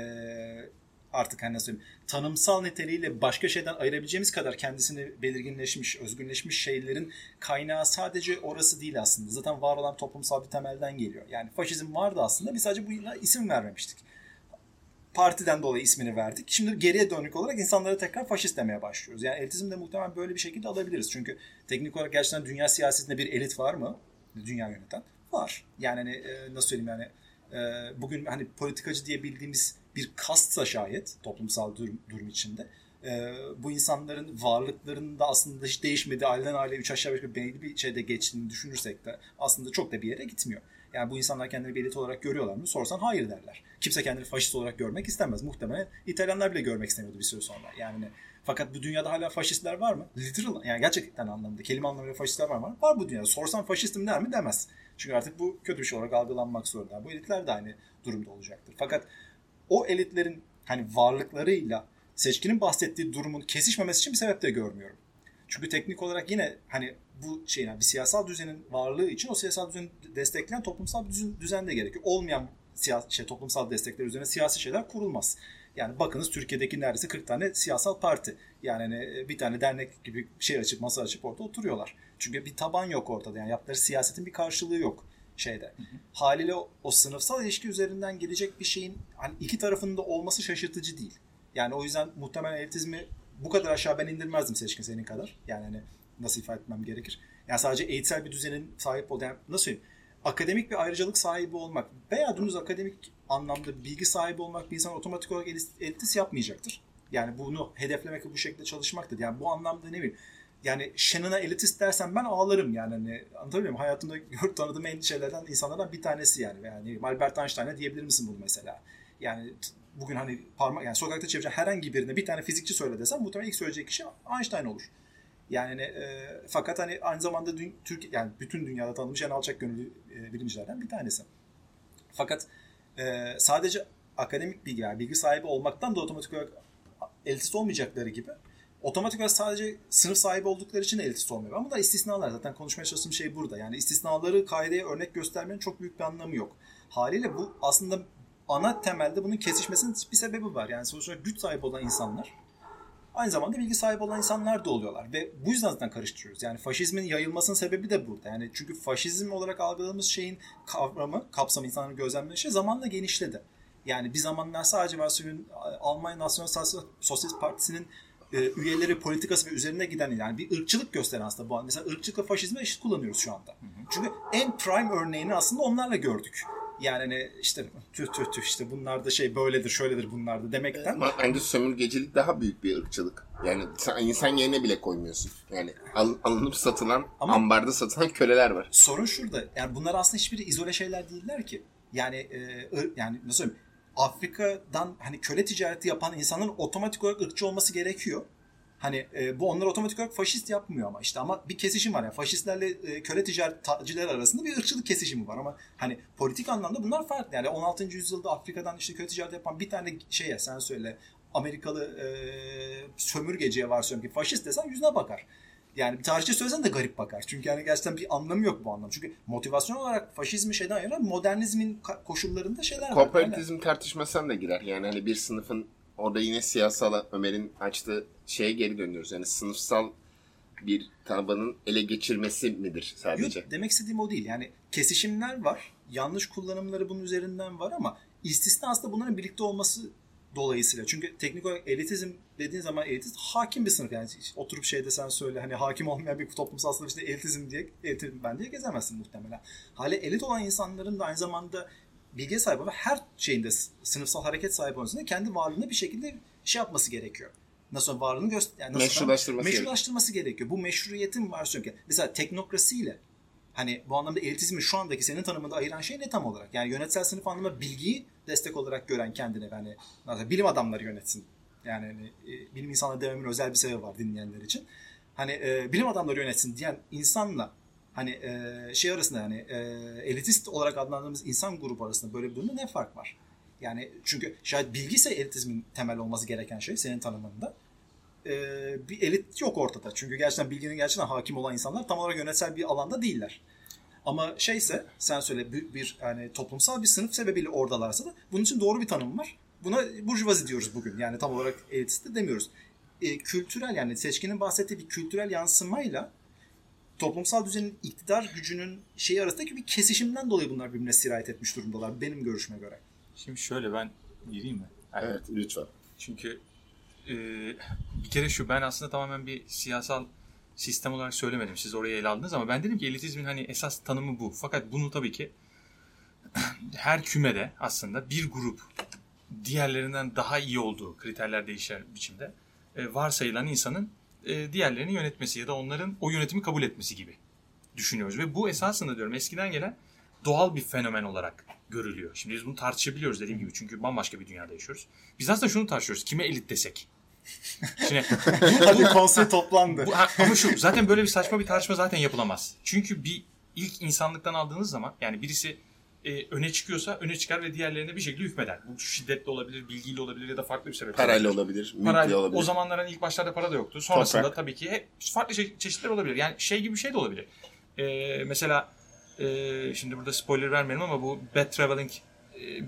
artık hani nasıl tanımsal niteliğiyle başka şeyden ayırabileceğimiz kadar kendisini belirginleşmiş, özgünleşmiş şeylerin kaynağı sadece orası değil aslında. Zaten var olan toplumsal bir temelden geliyor. Yani faşizm vardı aslında biz sadece buna isim vermemiştik. Partiden dolayı ismini verdik. Şimdi geriye dönük olarak insanlara tekrar faşist demeye başlıyoruz. Yani elitizm de muhtemelen böyle bir şekilde alabiliriz. Çünkü teknik olarak gerçekten dünya siyasetinde bir elit var mı? Dünya yöneten. Var. Yani hani, e, nasıl söyleyeyim yani e, bugün hani politikacı diye bildiğimiz bir kastsa şayet toplumsal durum, durum içinde e, bu insanların varlıklarının da aslında hiç değişmedi. Aileden aile üç aşağı beş belli bir şeyde geçtiğini düşünürsek de aslında çok da bir yere gitmiyor. Yani bu insanlar kendini elit olarak görüyorlar mı? Sorsan hayır derler. Kimse kendini faşist olarak görmek istemez. Muhtemelen İtalyanlar bile görmek istemiyordu bir süre sonra. Yani fakat bu dünyada hala faşistler var mı? Literal yani gerçekten anlamda kelime anlamıyla faşistler var mı? Var bu dünyada. Sorsan faşistim der mi? Demez. Çünkü artık bu kötü bir şey olarak algılanmak zorunda. Bu elitler de aynı durumda olacaktır. Fakat o elitlerin hani varlıklarıyla seçkinin bahsettiği durumun kesişmemesi için bir sebep de görmüyorum. Çünkü teknik olarak yine hani bu yani bir siyasal düzenin varlığı için o siyasal düzeni destekleyen toplumsal bir düzen de gerekiyor. Olmayan siyasi şey, toplumsal destekler üzerine siyasi şeyler kurulmaz. Yani bakınız Türkiye'deki neredeyse 40 tane siyasal parti. Yani hani bir tane dernek gibi şey açıp masa açıp orada oturuyorlar. Çünkü bir taban yok ortada. Yani yaptıkları siyasetin bir karşılığı yok şeyde. Hı. Haliyle o, o sınıfsal ilişki üzerinden gelecek bir şeyin hani iki tarafında olması şaşırtıcı değil. Yani o yüzden muhtemelen elitizmi bu kadar aşağı ben indirmezdim seçkin senin kadar. Yani hani nasıl ifade etmem gerekir. Yani sadece eğitsel bir düzenin sahip olduğu, yani nasıl söyleyeyim, akademik bir ayrıcalık sahibi olmak veya dümdüz akademik anlamda bilgi sahibi olmak bir insan otomatik olarak elitist yapmayacaktır. Yani bunu hedeflemek ve bu şekilde çalışmaktır. Yani bu anlamda ne bileyim yani Shannon'a elitist dersen ben ağlarım yani. Hani, anlatabiliyor muyum? Hayatımda gör, tanıdığım en şeylerden insanlardan bir tanesi yani. Yani Albert Einstein'a diyebilir misin bunu mesela? Yani bugün hani parmak yani sokakta çevireceğin herhangi birine bir tane fizikçi söyle desem muhtemelen ilk söyleyecek kişi Einstein olur. Yani e, fakat hani aynı zamanda dün, Türk yani bütün dünyada tanınmış en alçak gönüllü e, bilimcilerden bir tanesi. Fakat e, sadece akademik bilgi yani bilgi sahibi olmaktan da otomatik olarak elitist olmayacakları gibi otomatik olarak sadece sınıf sahibi oldukları için elitist olmuyor. Ama da istisnalar zaten konuşmaya çalıştığım şey burada. Yani istisnaları kaideye örnek göstermenin çok büyük bir anlamı yok. Haliyle bu aslında ana temelde bunun kesişmesinin bir sebebi var. Yani sonuçta güç sahibi olan insanlar aynı zamanda bilgi sahibi olan insanlar da oluyorlar. Ve bu yüzden zaten karıştırıyoruz. Yani faşizmin yayılmasının sebebi de burada. Yani çünkü faşizm olarak algıladığımız şeyin kavramı, kapsamı insanların gözlemlediği şey zamanla genişledi. Yani bir zamanlar sadece Varsovya Almanya Nasyonel Sosyalist Partisi'nin e, üyeleri politikası ve üzerine giden yani bir ırkçılık gösteren aslında bu. Mesela ırkçılıkla faşizmi eşit kullanıyoruz şu anda. Hı hı. Çünkü en prime örneğini aslında onlarla gördük. Yani hani işte tüh tüh tüh işte bunlar da şey böyledir şöyledir bunlar da demekten. Ama bence sömürgecilik daha büyük bir ırkçılık. Yani insan yerine bile koymuyorsun. Yani al, alınıp satılan, Ama ambarda satılan köleler var. Sorun şurada. Yani bunlar aslında hiçbiri izole şeyler değiller ki. Yani e, yani nasıl söyleyeyim Afrika'dan hani köle ticareti yapan insanların otomatik olarak ırkçı olması gerekiyor. Hani e, bu onları otomatik olarak faşist yapmıyor ama işte ama bir kesişim var yani faşistlerle e, köle ticaretçiler arasında bir ırkçılık kesişimi var ama hani politik anlamda bunlar farklı. Yani 16. yüzyılda Afrika'dan işte köle ticareti yapan bir tane şeye sen söyle Amerikalı e, sömürgeciye varsayıyorum ki faşist desen yüzüne bakar. Yani bir tarihçi söylesen de garip bakar. Çünkü yani gerçekten bir anlamı yok bu anlam. Çünkü motivasyon olarak faşizmi şeyden ayıran modernizmin koşullarında şeyler var. Kooperativizm yani. tartışmasına da girer. Yani hani bir sınıfın orada yine siyasal Ömer'in açtığı şeye geri dönüyoruz. Yani sınıfsal bir tabanın ele geçirmesi midir sadece? Yok, demek istediğim o değil. Yani kesişimler var. Yanlış kullanımları bunun üzerinden var ama istisna aslında bunların birlikte olması dolayısıyla. Çünkü teknik olarak elitizm dediğin zaman elitist hakim bir sınıf. Yani oturup şey desen söyle hani hakim olmayan bir toplumsal sınıf işte elitizm diye elitizm ben diye gezemezsin muhtemelen. Hale elit olan insanların da aynı zamanda bilgi sahibi ve her şeyinde sınıfsal hareket sahibi olmasında kendi varlığını bir şekilde şey yapması gerekiyor. Nasıl varlığını göster yani nasıl meşrulaştırması, meşrulaştırması gerekiyor. gerekiyor. Bu meşruiyetin var çünkü. Mesela teknokrasiyle hani bu anlamda elitizmi şu andaki senin tanımında ayıran şey ne tam olarak? Yani yönetsel sınıf anlamında bilgiyi destek olarak gören kendine yani bilim adamları yönetsin. Yani hani, e, bilim insanları dememin özel bir sebebi var dinleyenler için. Hani e, bilim adamları yönetsin diyen insanla hani e, şey arasında yani e, elitist olarak adlandırdığımız insan grubu arasında böyle bir durumda ne fark var? Yani çünkü şayet bilgi ise elitizmin temel olması gereken şey senin tanımında. E, bir elit yok ortada. Çünkü gerçekten bilginin gerçekten hakim olan insanlar tam olarak yönetsel bir alanda değiller. Ama şeyse sen söyle bir, bir yani toplumsal bir sınıf sebebiyle oradalarsa da bunun için doğru bir tanım var. Buna burjuvazi diyoruz bugün. Yani tam olarak elitist de demiyoruz. E, kültürel yani seçkinin bahsettiği bir kültürel yansımayla toplumsal düzenin iktidar gücünün şeyi arasındaki bir kesişimden dolayı bunlar birbirine sirayet etmiş durumdalar benim görüşüme göre. Şimdi şöyle ben gireyim mi? Yani Evet lütfen. Çünkü e, bir kere şu ben aslında tamamen bir siyasal sistem olarak söylemedim. Siz oraya ele aldınız ama ben dedim ki elitizmin hani esas tanımı bu. Fakat bunu tabii ki her kümede aslında bir grup diğerlerinden daha iyi olduğu kriterler değişen biçimde e, varsayılan insanın e, diğerlerini yönetmesi ya da onların o yönetimi kabul etmesi gibi düşünüyoruz. Ve bu esasında diyorum eskiden gelen doğal bir fenomen olarak görülüyor. Şimdi biz bunu tartışabiliyoruz dediğim gibi çünkü bambaşka bir dünyada yaşıyoruz. Biz aslında şunu tartışıyoruz. Kime elit desek? Şimdi Hadi konsey toplandı. bu, ha, ama şu zaten böyle bir saçma bir tartışma zaten yapılamaz. Çünkü bir ilk insanlıktan aldığınız zaman yani birisi e, öne çıkıyorsa öne çıkar ve diğerlerine bir şekilde hükmeder. Bu şiddetli olabilir, bilgiyle olabilir ya da farklı bir sebep. Parayla olabilir, mülkle Parayla. olabilir. O zamanlar hani ilk başlarda para da yoktu. Sonrasında Toprak. tabii ki hep farklı çe- çeşitler olabilir. Yani şey gibi bir şey de olabilir. E, mesela e, şimdi burada spoiler vermeyelim ama bu Bad Traveling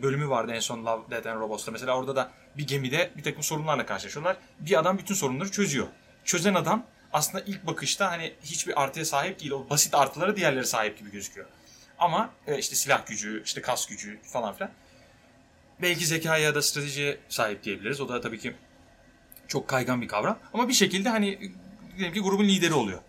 bölümü vardı en son Love, Death and Robots'ta. Mesela orada da bir gemide bir takım sorunlarla karşılaşıyorlar. Bir adam bütün sorunları çözüyor. Çözen adam aslında ilk bakışta hani hiçbir artıya sahip değil. O basit artılara diğerleri sahip gibi gözüküyor. Ama e, işte silah gücü, işte kas gücü falan filan. Belki zekaya ya da stratejiye sahip diyebiliriz. O da tabii ki çok kaygan bir kavram. Ama bir şekilde hani diyelim ki grubun lideri oluyor.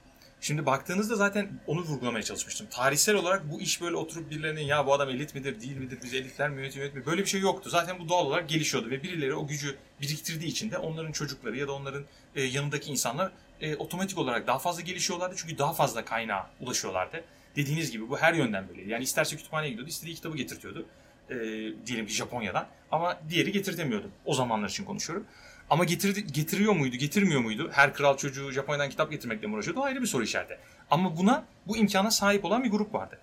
Şimdi baktığınızda zaten onu vurgulamaya çalışmıştım. Tarihsel olarak bu iş böyle oturup birilerinin ya bu adam elit midir değil midir biz elitler mi yönetiyor yönetmiyor böyle bir şey yoktu. Zaten bu doğal olarak gelişiyordu ve birileri o gücü biriktirdiği için de onların çocukları ya da onların e, yanındaki insanlar e, otomatik olarak daha fazla gelişiyorlardı. Çünkü daha fazla kaynağa ulaşıyorlardı. Dediğiniz gibi bu her yönden böyle. Yani isterse kütüphaneye gidiyordu, istediği kitabı getirtiyordu. E, diyelim ki Japonya'dan. Ama diğeri getirtemiyordu. O zamanlar için konuşuyorum. Ama getirdi, getiriyor muydu, getirmiyor muydu? Her kral çocuğu Japonya'dan kitap getirmekle mi uğraşıyordu? O ayrı bir soru işareti. Ama buna, bu imkana sahip olan bir grup vardı.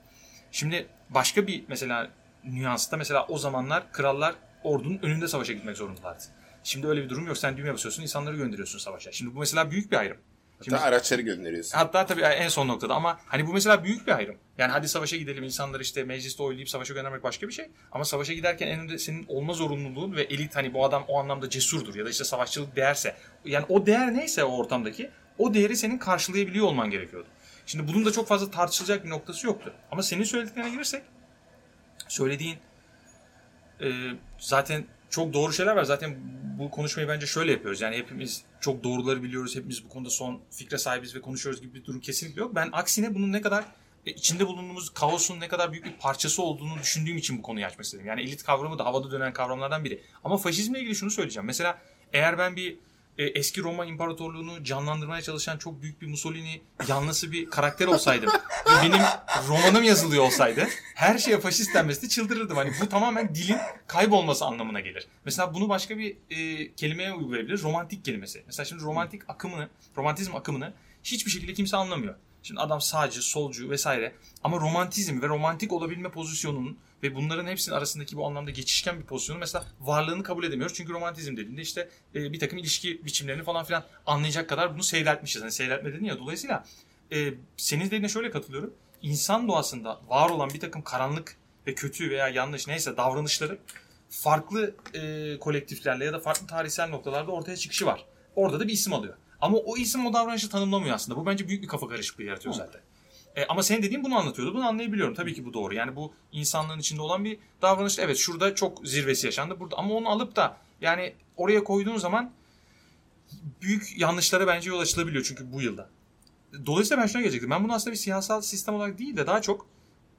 Şimdi başka bir mesela nüansta mesela o zamanlar krallar ordunun önünde savaşa gitmek zorundalardı. Şimdi öyle bir durum yok. Sen düğmeye basıyorsun, insanları gönderiyorsun savaşa. Şimdi bu mesela büyük bir ayrım. Şimdi, Hatta araçları gönderiyorsun. Hatta tabii en son noktada ama hani bu mesela büyük bir ayrım. Yani hadi savaşa gidelim insanları işte mecliste oylayıp savaşa göndermek başka bir şey. Ama savaşa giderken en önde senin olma zorunluluğun ve elit hani bu adam o anlamda cesurdur ya da işte savaşçılık değerse. Yani o değer neyse o ortamdaki o değeri senin karşılayabiliyor olman gerekiyordu. Şimdi bunun da çok fazla tartışılacak bir noktası yoktu. Ama senin söylediklerine girirsek söylediğin e, zaten çok doğru şeyler var. Zaten bu konuşmayı bence şöyle yapıyoruz. Yani hepimiz çok doğruları biliyoruz. Hepimiz bu konuda son fikre sahibiz ve konuşuyoruz gibi bir durum kesinlikle yok. Ben aksine bunun ne kadar e, içinde bulunduğumuz kaosun ne kadar büyük bir parçası olduğunu düşündüğüm için bu konuyu açmak istedim. Yani elit kavramı da havada dönen kavramlardan biri. Ama faşizmle ilgili şunu söyleyeceğim. Mesela eğer ben bir e, eski Roma İmparatorluğunu canlandırmaya çalışan çok büyük bir Mussolini yanlısı bir karakter olsaydım ve benim romanım yazılıyor olsaydı her şeye faşist denmesi de çıldırırdım. Hani bu tamamen dilin kaybolması anlamına gelir. Mesela bunu başka bir e, kelimeye uygulayabiliriz. Romantik kelimesi. Mesela şimdi romantik akımını, romantizm akımını hiçbir şekilde kimse anlamıyor. Şimdi adam sağcı, solcu vesaire ama romantizm ve romantik olabilme pozisyonunun ve bunların hepsinin arasındaki bu anlamda geçişken bir pozisyonu mesela varlığını kabul edemiyoruz. Çünkü romantizm dediğinde işte e, bir takım ilişki biçimlerini falan filan anlayacak kadar bunu seyretmişiz. Hani seyretme dedin ya dolayısıyla e, senin dediğine şöyle katılıyorum. İnsan doğasında var olan bir takım karanlık ve kötü veya yanlış neyse davranışları farklı e, kolektiflerle ya da farklı tarihsel noktalarda ortaya çıkışı var. Orada da bir isim alıyor. Ama o isim o davranışı tanımlamıyor aslında. Bu bence büyük bir kafa karışıklığı yaratıyor zaten. E, ama senin dediğin bunu anlatıyordu. Bunu anlayabiliyorum. Tabii ki bu doğru. Yani bu insanlığın içinde olan bir davranış. Evet şurada çok zirvesi yaşandı. Burada ama onu alıp da yani oraya koyduğun zaman büyük yanlışlara bence yol açılabiliyor çünkü bu yılda. Dolayısıyla ben şuna gelecektim. Ben bunu aslında bir siyasal sistem olarak değil de daha çok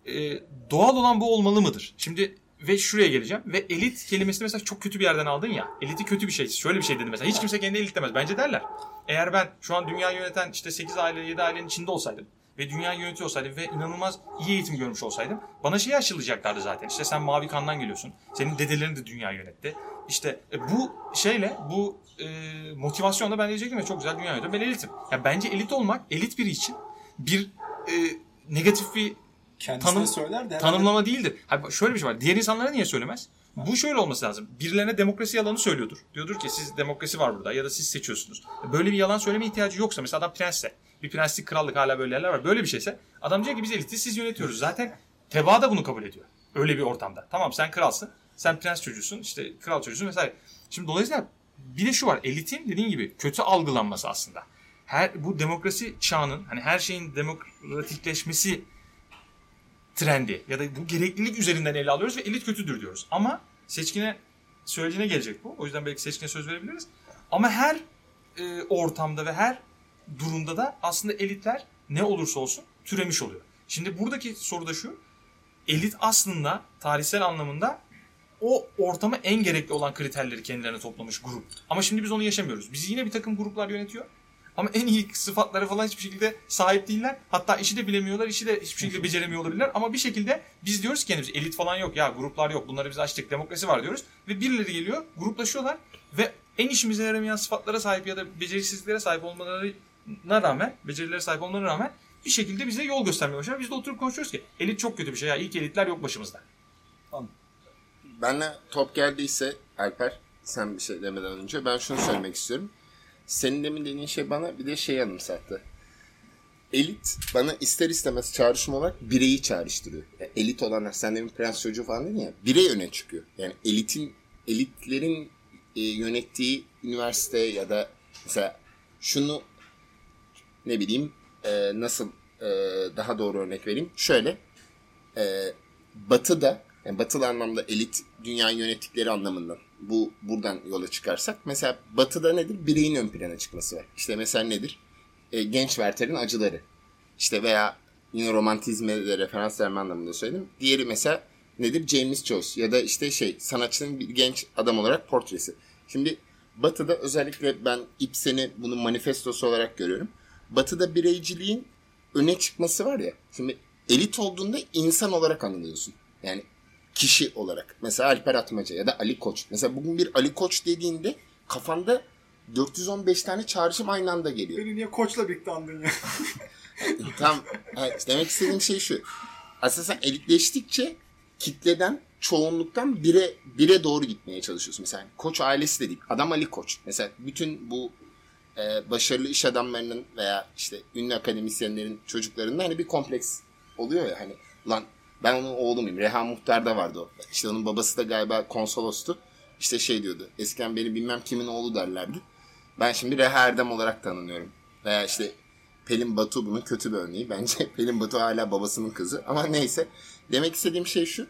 e, doğal olan bu olmalı mıdır? Şimdi ve şuraya geleceğim. Ve elit kelimesini mesela çok kötü bir yerden aldın ya. Eliti kötü bir şey. Şöyle bir şey dedi mesela. Hiç kimse kendi elit demez. Bence derler. Eğer ben şu an dünya yöneten işte 8 aile 7 ailenin içinde olsaydım ve dünya yönetiyor olsaydım ve inanılmaz iyi eğitim görmüş olsaydım bana şeyi aşılayacaklardı zaten. İşte sen mavi kandan geliyorsun. Senin dedelerin de dünya yönetti. İşte e, bu şeyle bu e, motivasyonla ben diyecektim ya çok güzel dünya yönetiyor. Ben elitim. Ya bence elit olmak elit biri için bir e, negatif bir Kendisine Tanım- söyler de herhalde tanımlama değildir. Ha, şöyle bir şey var. Diğer insanlara niye söylemez? Bu şöyle olması lazım. Birilerine demokrasi yalanı söylüyordur. Diyordur ki siz demokrasi var burada ya da siz seçiyorsunuz. Böyle bir yalan söyleme ihtiyacı yoksa mesela adam prensse. Bir prenslik krallık hala böyle yerler var. Böyle bir şeyse adam diyor ki biz eliti siz yönetiyoruz. Zaten tebaa da bunu kabul ediyor. Öyle bir ortamda. Tamam sen kralsın. Sen prens çocuğusun. işte kral çocuğusun vesaire. Şimdi dolayısıyla bir de şu var. Elitin dediğin gibi kötü algılanması aslında. Her bu demokrasi çağının hani her şeyin demokratikleşmesi trendi ya da bu gereklilik üzerinden ele alıyoruz ve elit kötüdür diyoruz. Ama seçkine söylediğine gelecek bu. O yüzden belki seçkine söz verebiliriz. Ama her e, ortamda ve her durumda da aslında elitler ne olursa olsun türemiş oluyor. Şimdi buradaki soru da şu. Elit aslında tarihsel anlamında o ortama en gerekli olan kriterleri kendilerine toplamış grup. Ama şimdi biz onu yaşamıyoruz. Bizi yine bir takım gruplar yönetiyor. Ama en iyi sıfatlara falan hiçbir şekilde sahip değiller. Hatta işi de bilemiyorlar, işi de hiçbir şekilde beceremiyor olabilirler. Ama bir şekilde biz diyoruz ki kendimiz elit falan yok ya gruplar yok bunları biz açtık demokrasi var diyoruz. Ve birileri geliyor gruplaşıyorlar ve en işimize yaramayan sıfatlara sahip ya da beceriksizliklere sahip olmalarına rağmen, becerilere sahip olmalarına rağmen bir şekilde bize yol göstermeye başlar. Biz de oturup konuşuyoruz ki elit çok kötü bir şey ya ilk elitler yok başımızda. Benle top geldiyse Alper sen bir şey demeden önce ben şunu söylemek istiyorum. Senin demin dediğin şey bana bir de şey anımsattı. Elit bana ister istemez çağrışım olarak bireyi çağrıştırıyor. Yani elit olanlar sen demin prens çocuğu falan dedin ya birey öne çıkıyor. Yani elitin elitlerin e, yönettiği üniversite ya da mesela şunu ne bileyim e, nasıl e, daha doğru örnek vereyim. Şöyle e, batıda yani batılı anlamda elit dünya yönettikleri anlamından bu buradan yola çıkarsak mesela batıda nedir? Bireyin ön plana çıkması var. İşte mesela nedir? E, genç Werther'in acıları. İşte veya yine romantizme de referans verme anlamında söyledim. Diğeri mesela nedir? James Joyce ya da işte şey sanatçının bir genç adam olarak portresi. Şimdi Batı'da özellikle ben Ibsen'i bunun manifestosu olarak görüyorum. Batı'da bireyciliğin öne çıkması var ya. Şimdi elit olduğunda insan olarak anılıyorsun. Yani kişi olarak. Mesela Alper Atmaca ya da Ali Koç. Mesela bugün bir Ali Koç dediğinde kafanda 415 tane çağrışım aynı anda geliyor. Beni niye koçla birlikte andın ya? Tam evet, demek istediğim şey şu. Aslında sen elitleştikçe kitleden çoğunluktan bire bire doğru gitmeye çalışıyorsun. Mesela Koç ailesi dedik. Adam Ali Koç. Mesela bütün bu e, başarılı iş adamlarının veya işte ünlü akademisyenlerin çocuklarında hani bir kompleks oluyor ya hani lan ben onun oğlu muyum? Reha Muhtar'da vardı o. İşte onun babası da galiba konsolostu. İşte şey diyordu. Eskiden beni bilmem kimin oğlu derlerdi. Ben şimdi Reha Erdem olarak tanınıyorum. Veya işte Pelin Batu bunun kötü bir örneği. Bence Pelin Batu hala babasının kızı. Ama neyse. Demek istediğim şey şu.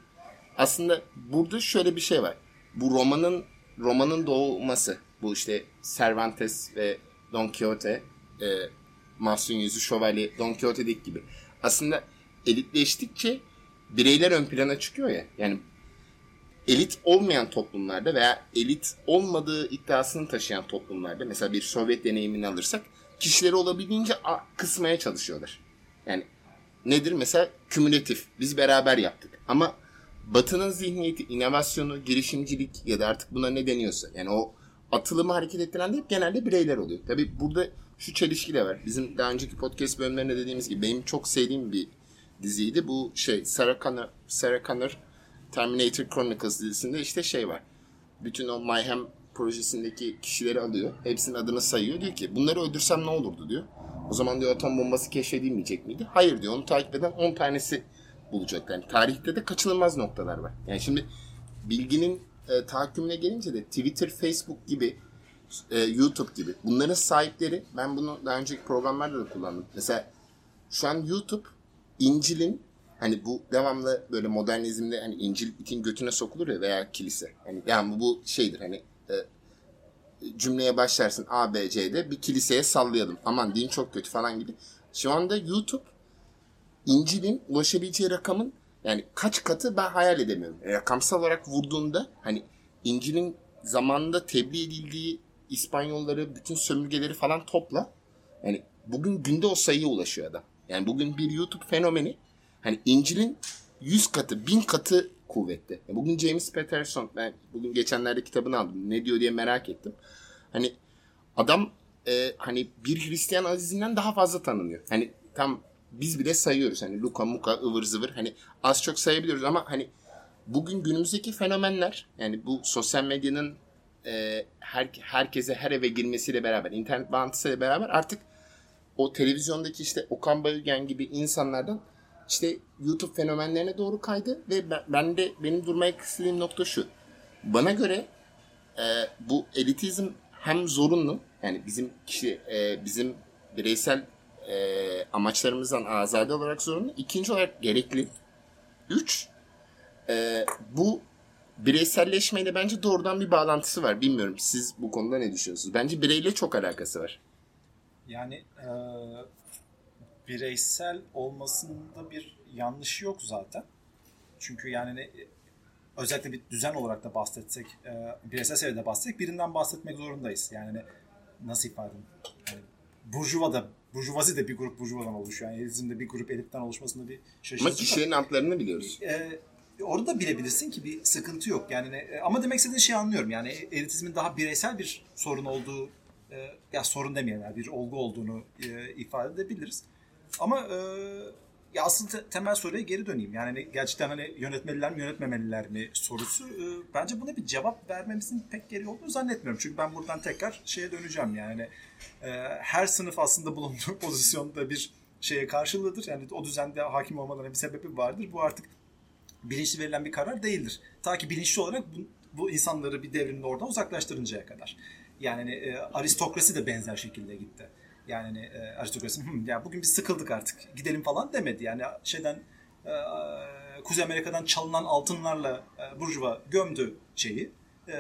Aslında burada şöyle bir şey var. Bu romanın romanın doğması. Bu işte Cervantes ve Don Quixote e, Mahsun Yüzü Şövalye Don Quixote'deki gibi. Aslında elitleştikçe bireyler ön plana çıkıyor ya. Yani elit olmayan toplumlarda veya elit olmadığı iddiasını taşıyan toplumlarda mesela bir Sovyet deneyimini alırsak kişileri olabildiğince kısmaya çalışıyorlar. Yani nedir mesela kümülatif biz beraber yaptık ama Batı'nın zihniyeti, inovasyonu, girişimcilik ya da artık buna ne deniyorsa yani o atılımı hareket ettiren de hep genelde bireyler oluyor. Tabi burada şu çelişki de var. Bizim daha önceki podcast bölümlerinde dediğimiz gibi benim çok sevdiğim bir diziydi. Bu şey Sarah Connor, Sarah Connor Terminator Chronicles dizisinde işte şey var. Bütün o Mayhem projesindeki kişileri alıyor. Hepsinin adını sayıyor. Diyor ki bunları öldürsem ne olurdu diyor. O zaman diyor atom bombası keşfedilmeyecek miydi? Hayır diyor. Onu takip eden 10 tanesi bulacak. Yani tarihte de kaçınılmaz noktalar var. Yani şimdi bilginin e, tahakkümüne gelince de Twitter, Facebook gibi e, YouTube gibi bunların sahipleri ben bunu daha önceki programlarda da kullandım. Mesela şu an YouTube İncil'in hani bu devamlı böyle modernizmde hani İncil itin götüne sokulur ya veya kilise. Hani yani bu, şeydir hani e, cümleye başlarsın A, B, C'de bir kiliseye sallayalım. Aman din çok kötü falan gibi. Şu anda YouTube İncil'in ulaşabileceği rakamın yani kaç katı ben hayal edemiyorum. Rakamsal olarak vurduğunda hani İncil'in zamanında tebliğ edildiği İspanyolları, bütün sömürgeleri falan topla. Yani bugün günde o sayıya ulaşıyor adam. Yani bugün bir YouTube fenomeni hani İncil'in 100 katı, 1000 katı kuvvette. Yani bugün James Patterson, ben bugün geçenlerde kitabını aldım. Ne diyor diye merak ettim. Hani adam e, hani bir Hristiyan azizinden daha fazla tanınıyor. Hani tam biz bile sayıyoruz. Hani Luka, Muka, ıvır zıvır. Hani az çok sayabiliyoruz ama hani bugün günümüzdeki fenomenler yani bu sosyal medyanın e, her, herkese her eve girmesiyle beraber internet bağlantısıyla beraber artık o televizyondaki işte Okan Bayülgen gibi insanlardan işte YouTube fenomenlerine doğru kaydı ve ben, de benim durmaya istediğim nokta şu. Bana göre e, bu elitizm hem zorunlu yani bizim kişi e, bizim bireysel e, amaçlarımızdan azade olarak zorunlu. İkinci olarak gerekli. Üç, e, bu bireyselleşmeyle bence doğrudan bir bağlantısı var. Bilmiyorum siz bu konuda ne düşünüyorsunuz? Bence bireyle çok alakası var. Yani e, bireysel olmasında bir yanlış yok zaten. Çünkü yani ne, özellikle bir düzen olarak da bahsetsek, e, bireysel seviyede bahsetsek birinden bahsetmek zorundayız. Yani ne, nasıl ifade edeyim? Yani, Burjuva da, Burjuvazi de bir grup Burjuvadan oluşuyor. Yani elitizm de bir grup elitten oluşmasında bir şaşırtıcı. Ama kişilerin adlarını biliyoruz. E, orada da bilebilirsin ki bir sıkıntı yok. Yani ne, ama demek istediğin şeyi anlıyorum. Yani elitizmin daha bireysel bir sorun olduğu e, ya sorun demeyelim yani bir olgu olduğunu e, ifade edebiliriz. Ama e, ya asıl te- temel soruya geri döneyim. Yani hani gerçekten hani yönetmeliler mi yönetmemeliler mi sorusu e, bence buna bir cevap vermemizin pek gereği olduğunu zannetmiyorum. Çünkü ben buradan tekrar şeye döneceğim yani e, her sınıf aslında bulunduğu pozisyonda bir şeye karşılığıdır. Yani o düzende hakim olmalarına bir sebebi vardır. Bu artık bilinçli verilen bir karar değildir. Ta ki bilinçli olarak bu, bu insanları bir devrimde oradan uzaklaştırıncaya kadar. Yani hani, e, aristokrasi de benzer şekilde gitti. Yani hani, e, aristokrasi "Hı, ya bugün biz sıkıldık artık gidelim falan demedi. Yani şeyden e, Kuzey Amerika'dan çalınan altınlarla e, burjuva gömdü şeyi. E,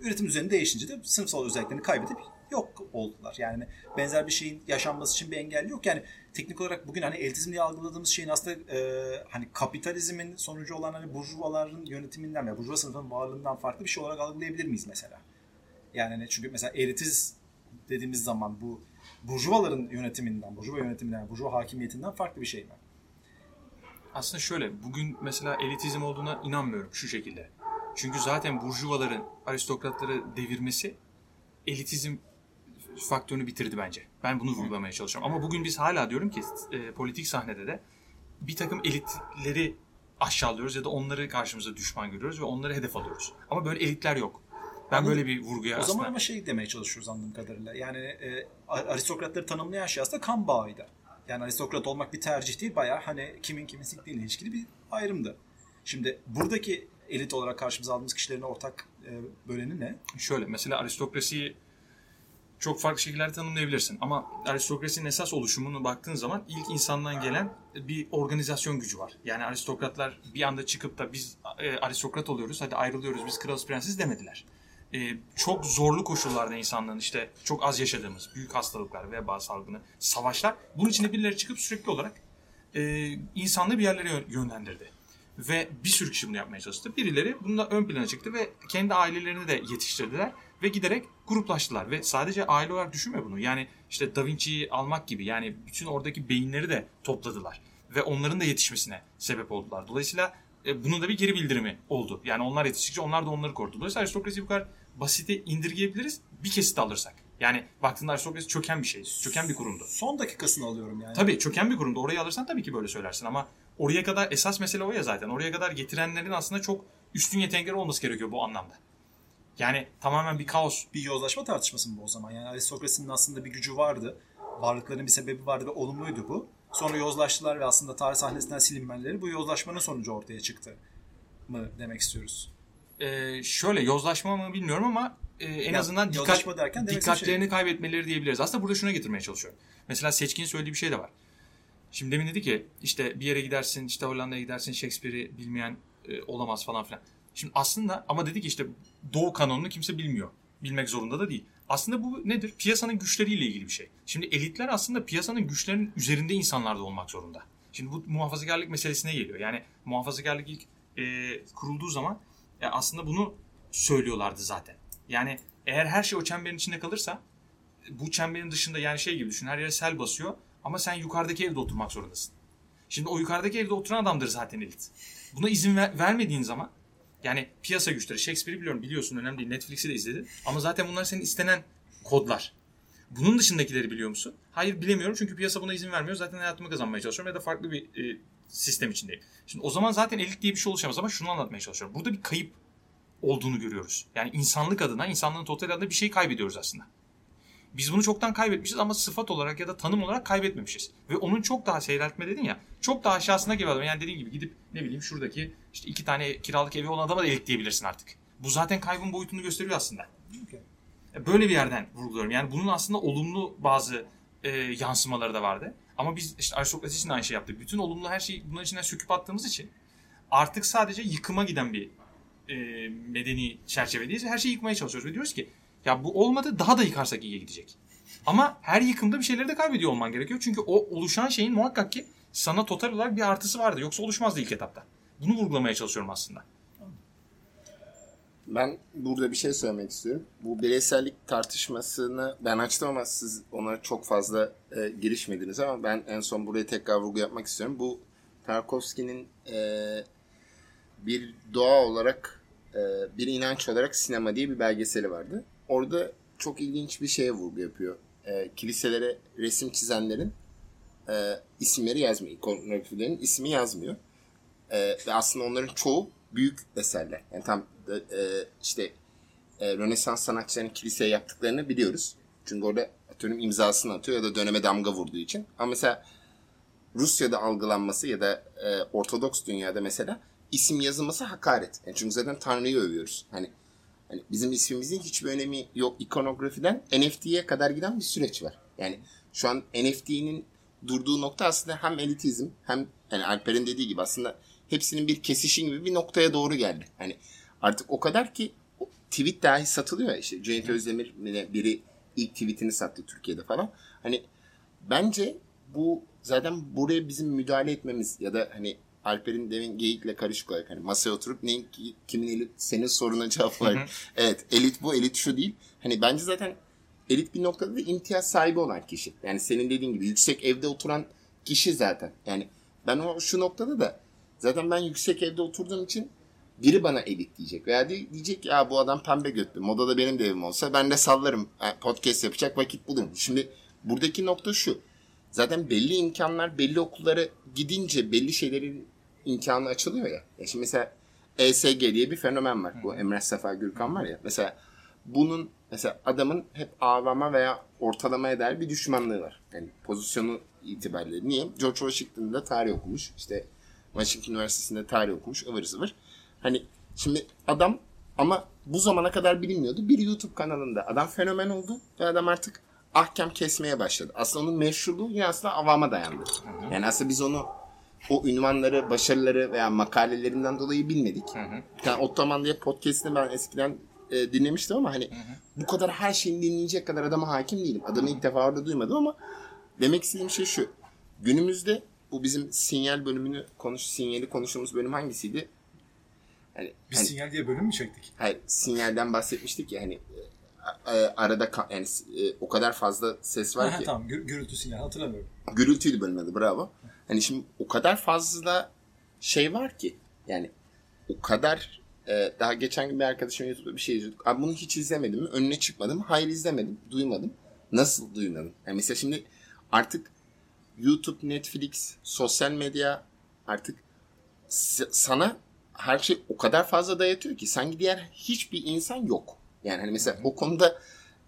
üretim düzeni değişince de sınıfsal özelliklerini kaybedip yok oldular. Yani benzer bir şeyin yaşanması için bir engel yok. Yani teknik olarak bugün hani elitizm diye algıladığımız şeyin aslında e, hani kapitalizmin sonucu olan hani burjuvaların yönetiminden veya burjuva sınıfının varlığından farklı bir şey olarak algılayabilir miyiz mesela? Yani hani çünkü mesela elitiz dediğimiz zaman bu burjuvaların yönetiminden, burjuva yönetiminden, burjuva hakimiyetinden farklı bir şey mi? Aslında şöyle, bugün mesela elitizm olduğuna inanmıyorum şu şekilde. Çünkü zaten burjuvaların aristokratları devirmesi elitizm faktörünü bitirdi bence. Ben bunu vurgulamaya çalışıyorum. Ama bugün biz hala diyorum ki e, politik sahnede de bir takım elitleri aşağılıyoruz ya da onları karşımıza düşman görüyoruz ve onları hedef alıyoruz. Ama böyle elitler yok. Ben Anladım. böyle bir vurguya O aslında... zaman ama şey demeye çalışıyoruz anladığım kadarıyla. Yani e, aristokratları tanımlayan şey aslında kan bağıydı. Yani aristokrat olmak bir tercih değil, bayağı hani kimin kimin siktiğiyle ilişkili bir ayrımdı. Şimdi buradaki elit olarak karşımıza aldığımız kişilerin ortak e, böleni ne? Şöyle mesela aristokrasiyi çok farklı şekillerde tanımlayabilirsin. Ama aristokrasinin esas oluşumunu baktığın zaman ilk insandan gelen bir organizasyon gücü var. Yani aristokratlar bir anda çıkıp da biz e, aristokrat oluyoruz, hadi ayrılıyoruz, biz kralız prensiz demediler. E, çok zorlu koşullarda insanlığın işte çok az yaşadığımız büyük hastalıklar, veba salgını, savaşlar bunun içinde birileri çıkıp sürekli olarak e, insanlığı bir yerlere yön- yönlendirdi. Ve bir sürü kişi bunu yapmaya çalıştı. Birileri bunda ön plana çıktı ve kendi ailelerini de yetiştirdiler ve giderek gruplaştılar. Ve sadece aile olarak düşünme bunu. Yani işte Da Vinci'yi almak gibi yani bütün oradaki beyinleri de topladılar. Ve onların da yetişmesine sebep oldular. Dolayısıyla e, bunun da bir geri bildirimi oldu. Yani onlar yetiştikçe onlar da onları korudu. Dolayısıyla aristokrasiyi bu kadar basite indirgeyebiliriz bir kesit alırsak. Yani baktığında aristokrasi çöken bir şey, çöken bir kurumdu. Son dakikasını alıyorum yani. Tabii çöken bir kurumda orayı alırsan tabii ki böyle söylersin ama oraya kadar esas mesele o ya zaten. Oraya kadar getirenlerin aslında çok üstün yetenekleri olması gerekiyor bu anlamda. Yani tamamen bir kaos. Bir yozlaşma tartışması mı bu o zaman? Yani aristokrasinin aslında bir gücü vardı. Varlıklarının bir sebebi vardı ve olumluydu bu. Sonra yozlaştılar ve aslında tarih sahnesinden silinmeleri bu yozlaşmanın sonucu ortaya çıktı mı demek istiyoruz? Ee, şöyle yozlaşma mı bilmiyorum ama e, en Ya, azından dikkat, derken istediğim dikkatlerini kaybetmeleri diyebiliriz. Aslında burada şuna getirmeye çalışıyorum. Mesela Seçkin'in söylediği bir şey de var. Şimdi demin dedi ki işte bir yere gidersin işte Hollanda'ya gidersin Shakespeare'i bilmeyen e, olamaz falan filan. Şimdi aslında ama dedi ki işte Doğu kanonunu kimse bilmiyor. Bilmek zorunda da değil. Aslında bu nedir? Piyasanın güçleriyle ilgili bir şey. Şimdi elitler aslında piyasanın güçlerinin üzerinde insanlar da olmak zorunda. Şimdi bu muhafazakarlık meselesine geliyor. Yani muhafazakarlık ilk e, kurulduğu zaman e, aslında bunu söylüyorlardı zaten. Yani eğer her şey o çemberin içinde kalırsa bu çemberin dışında yani şey gibi düşün her yere sel basıyor ama sen yukarıdaki evde oturmak zorundasın. Şimdi o yukarıdaki evde oturan adamdır zaten elit. Buna izin ver- vermediğin zaman yani piyasa güçleri Shakespeare'i biliyorum biliyorsun önemli değil Netflix'i de izledin ama zaten bunlar senin istenen kodlar. Bunun dışındakileri biliyor musun? Hayır bilemiyorum çünkü piyasa buna izin vermiyor. Zaten hayatımı kazanmaya çalışıyorum ya da farklı bir e, sistem içindeyim. Şimdi o zaman zaten elit diye bir şey oluşamaz ama şunu anlatmaya çalışıyorum. Burada bir kayıp olduğunu görüyoruz. Yani insanlık adına, insanlığın total adına bir şey kaybediyoruz aslında. Biz bunu çoktan kaybetmişiz ama sıfat olarak ya da tanım olarak kaybetmemişiz. Ve onun çok daha seyreltme dedin ya. Çok daha aşağısına gibi adam. Yani dediğim gibi gidip ne bileyim şuradaki işte iki tane kiralık evi olan adama da elit diyebilirsin artık. Bu zaten kaybın boyutunu gösteriyor aslında. Okay. Böyle bir yerden vurguluyorum. Yani bunun aslında olumlu bazı e, yansımaları da vardı. Ama biz işte aristokrasi için de aynı şey yaptık. Bütün olumlu her şeyi bunların içinden söküp attığımız için artık sadece yıkıma giden bir e, medeni çerçevedeyiz ve her şeyi yıkmaya çalışıyoruz. Ve diyoruz ki ya bu olmadı daha da yıkarsak iyiye gidecek. Ama her yıkımda bir şeyleri de kaybediyor olman gerekiyor. Çünkü o oluşan şeyin muhakkak ki sana total olarak bir artısı vardı. Yoksa oluşmazdı ilk etapta. Bunu vurgulamaya çalışıyorum aslında. Ben burada bir şey söylemek istiyorum. Bu bireysellik tartışmasını ben açtım ama siz ona çok fazla e, girişmediniz ama ben en son buraya tekrar vurgu yapmak istiyorum. Bu Tarkovski'nin e, bir doğa olarak e, bir inanç olarak sinema diye bir belgeseli vardı. Orada çok ilginç bir şeye vurgu yapıyor. E, kiliselere resim çizenlerin e, isimleri yazmıyor. İkonografilerin ismi yazmıyor. E, ve aslında onların çoğu büyük eserler. Yani tam e, işte e, Rönesans sanatçılarının kiliseye yaptıklarını biliyoruz. Çünkü orada atıyorum imzasını atıyor ya da döneme damga vurduğu için. Ama mesela Rusya'da algılanması ya da e, Ortodoks dünyada mesela isim yazılması hakaret. Yani çünkü zaten Tanrı'yı övüyoruz. Hani, hani bizim ismimizin hiçbir önemi yok. İkonografiden NFT'ye kadar giden bir süreç var. Yani şu an NFT'nin durduğu nokta aslında hem elitizm hem yani Alper'in dediği gibi aslında hepsinin bir kesişim gibi bir noktaya doğru geldi. Hani artık o kadar ki tweet dahi satılıyor işte Cüneyt Özdemir biri ilk tweetini sattı Türkiye'de falan. Hani bence bu zaten buraya bizim müdahale etmemiz ya da hani Alper'in demin geyikle karışık olarak hani masaya oturup neyin kimin elit senin soruna cevap var. evet elit bu elit şu değil. Hani bence zaten elit bir noktada da imtiyaz sahibi olan kişi. Yani senin dediğin gibi yüksek evde oturan kişi zaten. Yani ben o şu noktada da zaten ben yüksek evde oturduğum için biri bana elit diyecek. Veya diyecek ya bu adam pembe götlü. Moda da benim de evim olsa ben de sallarım. Podcast yapacak vakit bulurum. Şimdi buradaki nokta şu. Zaten belli imkanlar belli okullara gidince belli şeylerin imkanı açılıyor ya. ya şimdi mesela ESG diye bir fenomen var. Bu Emre Sefa Gürkan var ya. Mesela bunun mesela adamın hep avama veya ortalamaya dair bir düşmanlığı var. Yani pozisyonu itibariyle. Niye? George Washington'da tarih okumuş. İşte Washington Üniversitesi'nde tarih okumuş. ıvır zıvır. Hani şimdi adam ama bu zamana kadar bilinmiyordu. Bir YouTube kanalında adam fenomen oldu ve adam artık ahkam kesmeye başladı. Aslında onun meşruluğu yine aslında avama dayandı. Yani aslında biz onu o ünvanları, başarıları veya makalelerinden dolayı bilmedik. Hı hı. Yani Ottoman diye podcast'ini ben eskiden e, dinlemiştim ama hani hı hı. bu kadar her şeyini dinleyecek kadar adama hakim değilim. Adamı ilk defa orada duymadım ama demek istediğim şey şu. Günümüzde bu bizim sinyal bölümünü konuş sinyali konuştuğumuz bölüm hangisiydi? Hani, Biz hani, sinyal diye bölüm mü çektik? Hayır, sinyalden bahsetmiştik ya hani e, e, arada yani e, o kadar fazla ses var ki. Tamam, gür- gürültü sinyal hatırlamıyorum. Gürültüydü bölüm adı, bravo. Hani şimdi o kadar fazla şey var ki yani o kadar e, daha geçen gün bir arkadaşım YouTube'da bir şey izliyorduk. Abi bunu hiç izlemedim mi? Önüne çıkmadım. Hayır izlemedim. Duymadım. Nasıl duymadım? Yani mesela şimdi artık YouTube, Netflix, sosyal medya artık sana her şey o kadar fazla dayatıyor ki sanki diğer hiçbir insan yok. Yani hani mesela o konuda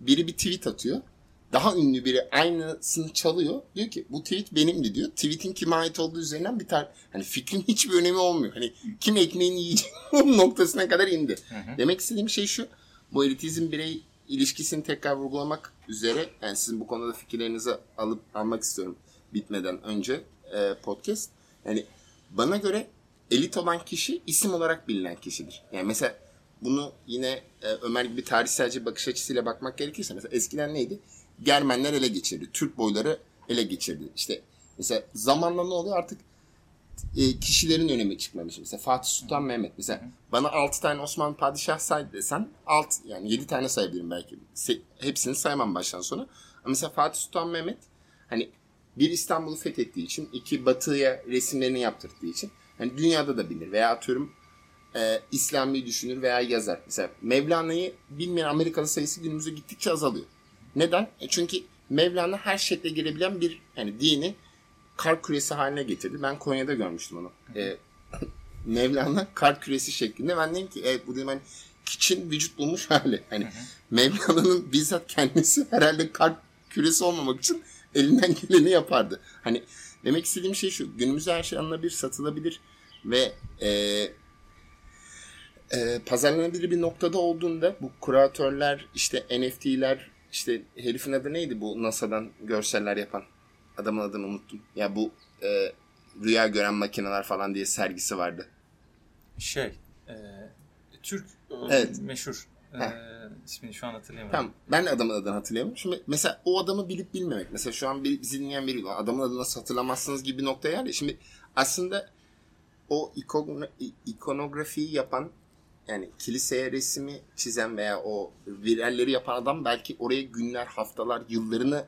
biri bir tweet atıyor. Daha ünlü biri aynısını çalıyor. Diyor ki bu tweet benimdi diyor. Tweet'in kime ait olduğu üzerinden bir tane hani fikrin hiçbir önemi olmuyor. Hani kim ekmeğini yiyecek noktasına kadar indi. Hı hı. Demek istediğim şey şu. Bu elitizm birey ilişkisini tekrar vurgulamak üzere yani sizin bu konuda fikirlerinizi alıp almak istiyorum bitmeden önce e, podcast. Yani bana göre elit olan kişi isim olarak bilinen kişidir. Yani mesela bunu yine e, Ömer gibi tarihselci bakış açısıyla bakmak gerekirse mesela eskiden neydi? Germenler ele geçirdi. Türk boyları ele geçirdi. İşte mesela zamanla ne oluyor artık e, kişilerin önemi çıkmamış. Mesela Fatih Sultan Mehmet. Mesela bana 6 tane Osmanlı padişah say desen 6 yani 7 tane sayabilirim belki. Se, hepsini saymam baştan sona. Ama mesela Fatih Sultan Mehmet hani bir İstanbul'u fethettiği için, iki Batı'ya resimlerini yaptırdığı için hani dünyada da bilir veya atıyorum e, İslami düşünür veya yazar. Mesela Mevlana'yı bilmeyen Amerikalı sayısı günümüzde gittikçe azalıyor. Neden? E çünkü Mevlana her şekle girebilen bir hani dini kar küresi haline getirdi. Ben Konya'da görmüştüm onu. E, Mevlana kar küresi şeklinde. Ben dedim ki evet bu dedim hani kiçin vücut bulmuş hali. Hani Mevlana'nın bizzat kendisi herhalde kar küresi olmamak için elinden geleni yapardı. Hani demek istediğim şey şu. Günümüzde her şey alınabilir, satılabilir ve e, e, pazarlanabilir bir noktada olduğunda bu kuratörler, işte NFT'ler, işte herifin adı neydi bu NASA'dan görseller yapan? Adamın adını unuttum. Ya bu e, rüya gören makineler falan diye sergisi vardı. Şey, e, Türk e, Evet. meşhur. E, Heh. ismini şu an hatırlayamadım. Tamam. Ben de adamın adını hatırlayamıyorum. Şimdi mesela o adamı bilip bilmemek. Mesela şu an bir, bizi dinleyen biri adamın adını nasıl hatırlamazsınız gibi bir noktaya geldi. Şimdi aslında o ikonografiyi yapan yani kiliseye resmi çizen veya o virelleri yapan adam belki oraya günler, haftalar, yıllarını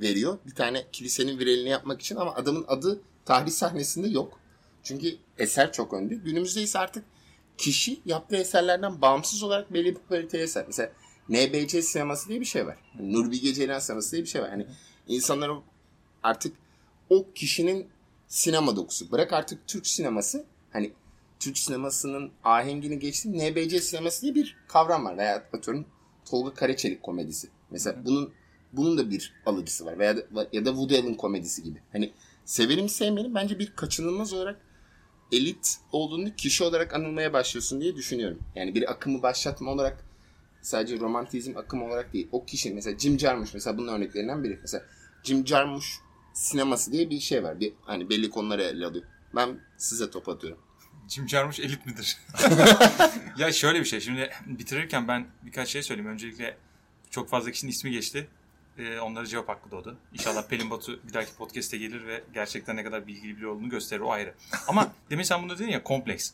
veriyor. Bir tane kilisenin virelini yapmak için ama adamın adı tarih sahnesinde yok. Çünkü eser çok önde. Günümüzde ise artık kişi yaptığı eserlerden bağımsız olarak belli bir popülariteye sahip. Mesela NBC sineması diye bir şey var. Yani Nur Bilge Ceylan sineması diye bir şey var. Hani insanlar artık o kişinin sinema dokusu. Bırak artık Türk sineması hani Türk sinemasının ahengini geçti. NBC sineması diye bir kavram var. Veya atıyorum Tolga Karaçelik komedisi. Mesela bunun bunun da bir alıcısı var. Veya ya da Woody Allen komedisi gibi. Hani severim sevmeyelim bence bir kaçınılmaz olarak elit olduğunu kişi olarak anılmaya başlıyorsun diye düşünüyorum. Yani bir akımı başlatma olarak sadece romantizm akımı olarak değil. O kişi mesela Jim Jarmusch mesela bunun örneklerinden biri. Mesela Jim Jarmusch sineması diye bir şey var. Bir hani belli konuları ele alıyor. Ben size top atıyorum. Jim Jarmusch elit midir? ya şöyle bir şey. Şimdi bitirirken ben birkaç şey söyleyeyim. Öncelikle çok fazla kişinin ismi geçti. Ee, onlara cevap hakkı doğdu. İnşallah Pelin Batu bir dahaki podcast'e gelir ve gerçekten ne kadar bilgili biri olduğunu gösterir. O ayrı. Ama demin sen bunu dedin ya kompleks.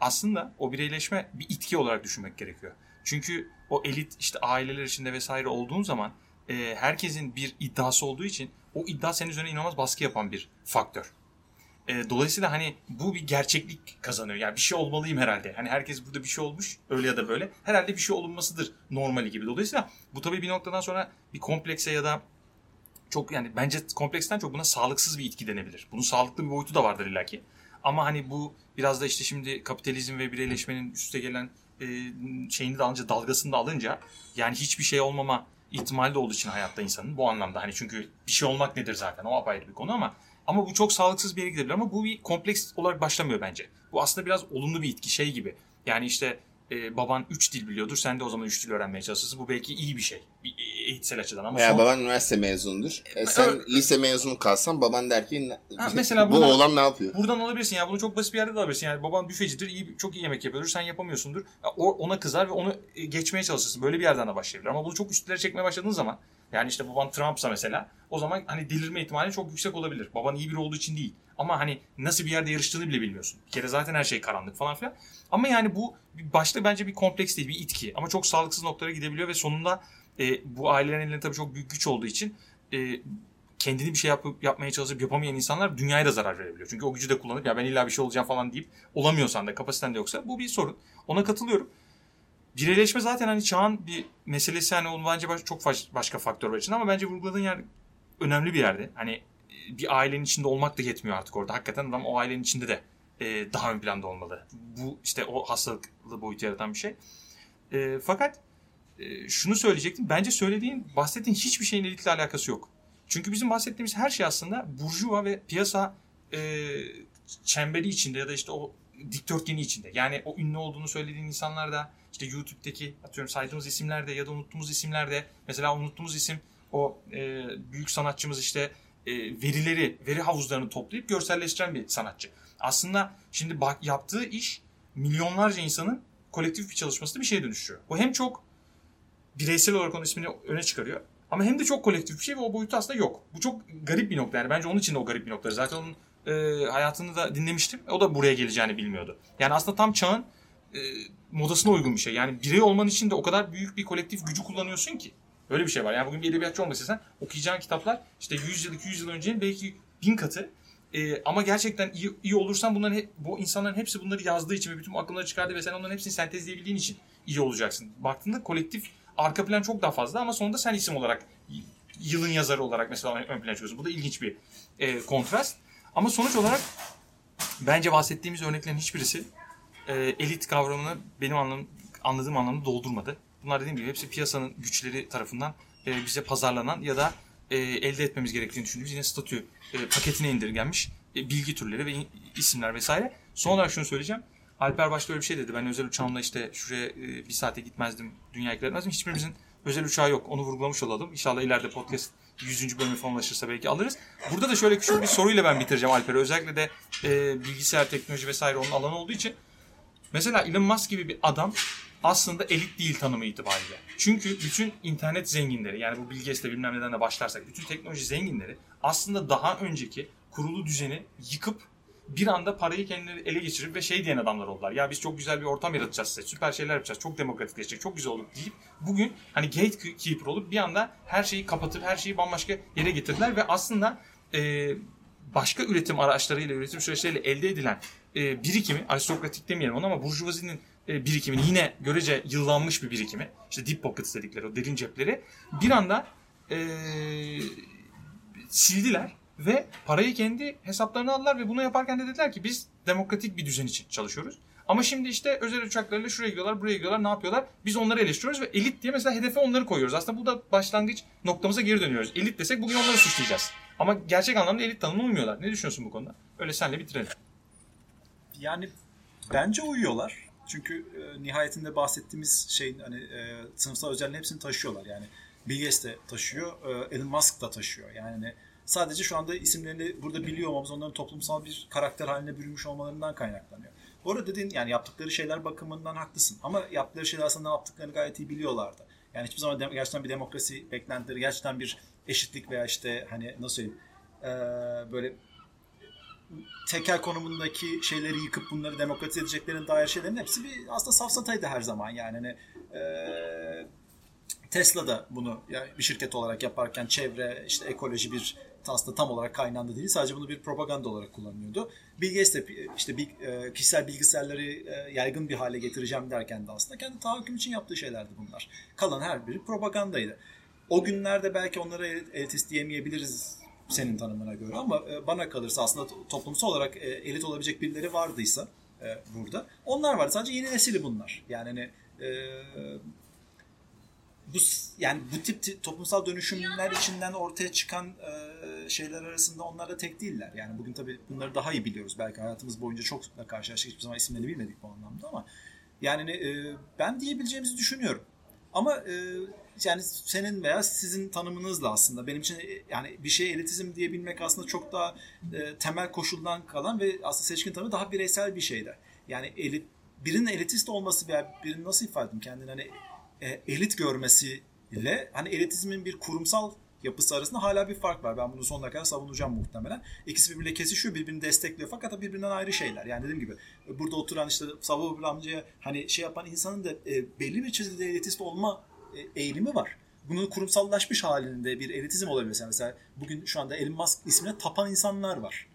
Aslında o bireyleşme bir itki olarak düşünmek gerekiyor. Çünkü o elit işte aileler içinde vesaire olduğun zaman e, herkesin bir iddiası olduğu için o iddia senin üzerine inanılmaz baskı yapan bir faktör. E, dolayısıyla hani bu bir gerçeklik kazanıyor. Yani bir şey olmalıyım herhalde. Hani herkes burada bir şey olmuş öyle ya da böyle. Herhalde bir şey olunmasıdır normali gibi. Dolayısıyla bu tabii bir noktadan sonra bir komplekse ya da çok yani bence kompleksten çok buna sağlıksız bir itki denebilir. Bunun sağlıklı bir boyutu da vardır illaki. Ama hani bu biraz da işte şimdi kapitalizm ve bireyleşmenin üste gelen e, şeyini de alınca dalgasını da alınca yani hiçbir şey olmama ihtimali de olduğu için hayatta insanın bu anlamda hani çünkü bir şey olmak nedir zaten o apayrı bir konu ama ama bu çok sağlıksız bir yere gidebilir ama bu bir kompleks olarak başlamıyor bence. Bu aslında biraz olumlu bir itki şey gibi. Yani işte e, baban 3 dil biliyordur sen de o zaman 3 dil öğrenmeye çalışırsın. Bu belki iyi bir şey. Bir eğitsel açıdan ama Veya son- baban üniversite mezunudur. E sen Evet. lise mezunu kalsan baban der ki "Ne- Ha, mesela bu buna- oğlan ne yapıyor? Buradan alabilirsin ya bunu çok basit bir yerde de alabilirsin. Yani baban büfecidir, iyi çok iyi yemek yapıyordur, sen yapamıyorsundur. Ya o- ona kızar ve onu e, geçmeye çalışırsın. Böyle bir yerden de başlayabilir. Ama bunu çok üstlere çekmeye başladığın zaman yani işte baban Trump'sa mesela o zaman hani delirme ihtimali çok yüksek olabilir. Baban iyi biri olduğu için değil. Ama hani nasıl bir yerde yarıştığını bile bilmiyorsun. Bir kere zaten her şey karanlık falan filan. Ama yani bu başta bence bir kompleks değil, bir itki. Ama çok sağlıksız noktalara gidebiliyor ve sonunda e, bu ailelerin elinde tabii çok büyük güç olduğu için e, kendini bir şey yapıp yapmaya çalışıp yapamayan insanlar dünyaya da zarar verebiliyor. Çünkü o gücü de kullanıp ya ben illa bir şey olacağım falan deyip olamıyorsan da kapasiten de yoksa bu bir sorun. Ona katılıyorum. Bireyleşme zaten hani çağın bir meselesi hani onun bence çok baş- başka faktör var için ama bence vurguladığın yer önemli bir yerde. Hani e, bir ailenin içinde olmak da yetmiyor artık orada. Hakikaten adam o ailenin içinde de e, daha ön planda olmalı. Bu işte o hastalıklı boyutu yaratan bir şey. E, fakat şunu söyleyecektim. Bence söylediğin, bahsettiğin hiçbir şeyin elitle alakası yok. Çünkü bizim bahsettiğimiz her şey aslında burjuva ve piyasa çemberi içinde ya da işte o dikdörtgeni içinde. Yani o ünlü olduğunu söylediğin insanlar da işte YouTube'daki atıyorum saydığımız isimlerde ya da unuttuğumuz isimlerde mesela unuttuğumuz isim o e, büyük sanatçımız işte e, verileri, veri havuzlarını toplayıp görselleştiren bir sanatçı. Aslında şimdi bak yaptığı iş milyonlarca insanın kolektif bir çalışmasında bir şeye dönüşüyor. Bu hem çok bireysel olarak onun ismini öne çıkarıyor. Ama hem de çok kolektif bir şey ve o boyutu aslında yok. Bu çok garip bir nokta yani. Bence onun için de o garip bir nokta. Zaten onun e, hayatını da dinlemiştim. O da buraya geleceğini bilmiyordu. Yani aslında tam çağın e, modasına uygun bir şey. Yani birey olman için de o kadar büyük bir kolektif gücü kullanıyorsun ki. Öyle bir şey var. Yani bugün bir edebiyatçı olmak istesen okuyacağın kitaplar işte 100 yıl 200 yıl öncenin belki bin katı. E, ama gerçekten iyi, iyi olursan bunların he- bu insanların hepsi bunları yazdığı için ve bütün aklımları çıkardı ve sen onların hepsini sentezleyebildiğin için iyi olacaksın. Baktığında kolektif arka plan çok daha fazla ama sonunda sen isim olarak yılın yazarı olarak mesela ön plana çıkıyorsun. Bu da ilginç bir e, kontrast. Ama sonuç olarak bence bahsettiğimiz örneklerin hiçbirisi e, elit kavramını benim anlam, anladığım anlamda doldurmadı. Bunlar dediğim gibi hepsi piyasanın güçleri tarafından e, bize pazarlanan ya da e, elde etmemiz gerektiğini düşündüğümüz yine statü e, paketine indirgenmiş e, bilgi türleri ve isimler vesaire. Son olarak şunu söyleyeceğim. Alper başta öyle bir şey dedi. Ben özel uçağımla işte şuraya e, bir saate gitmezdim, dünyaya gitmezdim. Hiçbirimizin özel uçağı yok. Onu vurgulamış olalım. İnşallah ileride podcast 100. bölümü falan ulaşırsa belki alırız. Burada da şöyle küçük bir soruyla ben bitireceğim Alper'e. Özellikle de e, bilgisayar teknoloji vesaire onun alanı olduğu için. Mesela Elon Musk gibi bir adam aslında elit değil tanımı itibariyle. Çünkü bütün internet zenginleri yani bu Bill bilmem neden de başlarsak bütün teknoloji zenginleri aslında daha önceki kurulu düzeni yıkıp bir anda parayı kendileri ele geçirip ve şey diyen adamlar oldular. Ya biz çok güzel bir ortam yaratacağız size. Süper şeyler yapacağız. Çok demokratikleşecek. Çok güzel olur deyip bugün hani gatekeeper olup bir anda her şeyi kapatıp her şeyi bambaşka yere getirdiler ve aslında e, başka üretim araçlarıyla, üretim süreçleriyle elde edilen e, birikimi, aristokratik demeyelim onu ama burjuvazinin e, birikimini yine görece yıllanmış bir birikimi. İşte deep pockets dedikleri o derin cepleri bir anda e, sildiler ve parayı kendi hesaplarına aldılar ve bunu yaparken de dediler ki biz demokratik bir düzen için çalışıyoruz. Ama şimdi işte özel uçaklarıyla şuraya gidiyorlar, buraya gidiyorlar, ne yapıyorlar? Biz onları eleştiriyoruz ve elit diye mesela hedefe onları koyuyoruz. Aslında bu da başlangıç noktamıza geri dönüyoruz. Elit desek bugün onları suçlayacağız. Ama gerçek anlamda elit tanımına uymuyorlar. Ne düşünüyorsun bu konuda? Öyle senle bitirelim. Yani bence uyuyorlar. Çünkü e, nihayetinde bahsettiğimiz şeyin hani e, sınıfsal özelliğin hepsini taşıyorlar. Yani Bill Gates de taşıyor, e, Elon Musk da taşıyor. Yani hani sadece şu anda isimlerini burada biliyor olmamız onların toplumsal bir karakter haline bürünmüş olmalarından kaynaklanıyor. Bu arada dediğin yani yaptıkları şeyler bakımından haklısın. Ama yaptıkları şeyler aslında ne yaptıklarını gayet iyi biliyorlardı. Yani hiçbir zaman gerçekten bir demokrasi beklentileri, gerçekten bir eşitlik veya işte hani nasıl söyleyeyim e, böyle tekel konumundaki şeyleri yıkıp bunları demokratize edeceklerine dair şeylerin hepsi bir aslında safsataydı her zaman yani. Hani, e, Tesla da bunu yani bir şirket olarak yaparken çevre, işte ekoloji bir aslında tam olarak kaynağında değil. Sadece bunu bir propaganda olarak kullanıyordu. Bill Gates de işte bir, e, kişisel bilgisayarları e, yaygın bir hale getireceğim derken de aslında kendi tahakküm için yaptığı şeylerdi bunlar. Kalan her biri propagandaydı. O günlerde belki onlara elitist diyemeyebiliriz senin tanımına göre ama e, bana kalırsa aslında toplumsal olarak e, elit olabilecek birileri vardıysa e, burada onlar var. Sadece yeni nesili bunlar. Yani hani bu yani bu tip toplumsal dönüşümler içinden ortaya çıkan şeyler arasında onlar da tek değiller. Yani bugün tabii bunları daha iyi biliyoruz. Belki hayatımız boyunca çok da karşılaştık. Hiçbir zaman isimlerini bilmedik bu anlamda ama yani ben diyebileceğimizi düşünüyorum. Ama yani senin veya sizin tanımınızla aslında benim için yani bir şey elitizm diyebilmek aslında çok daha e, temel koşuldan kalan ve aslında seçkin tanımı daha bireysel bir şeyde. Yani elit birinin elitist olması veya birinin nasıl ifade edeyim kendini hani e, elit görmesi ile hani elitizmin bir kurumsal yapısı arasında hala bir fark var. Ben bunu sonuna kadar savunacağım muhtemelen. İkisi birbiriyle kesişiyor, birbirini destekliyor fakat birbirinden ayrı şeyler. Yani dediğim gibi burada oturan işte Savunma amcaya hani şey yapan insanın da e, belli bir çizgide elitist olma e, eğilimi var. Bunun kurumsallaşmış halinde bir elitizm olabilir mesela. bugün şu anda Elon Musk ismine tapan insanlar var.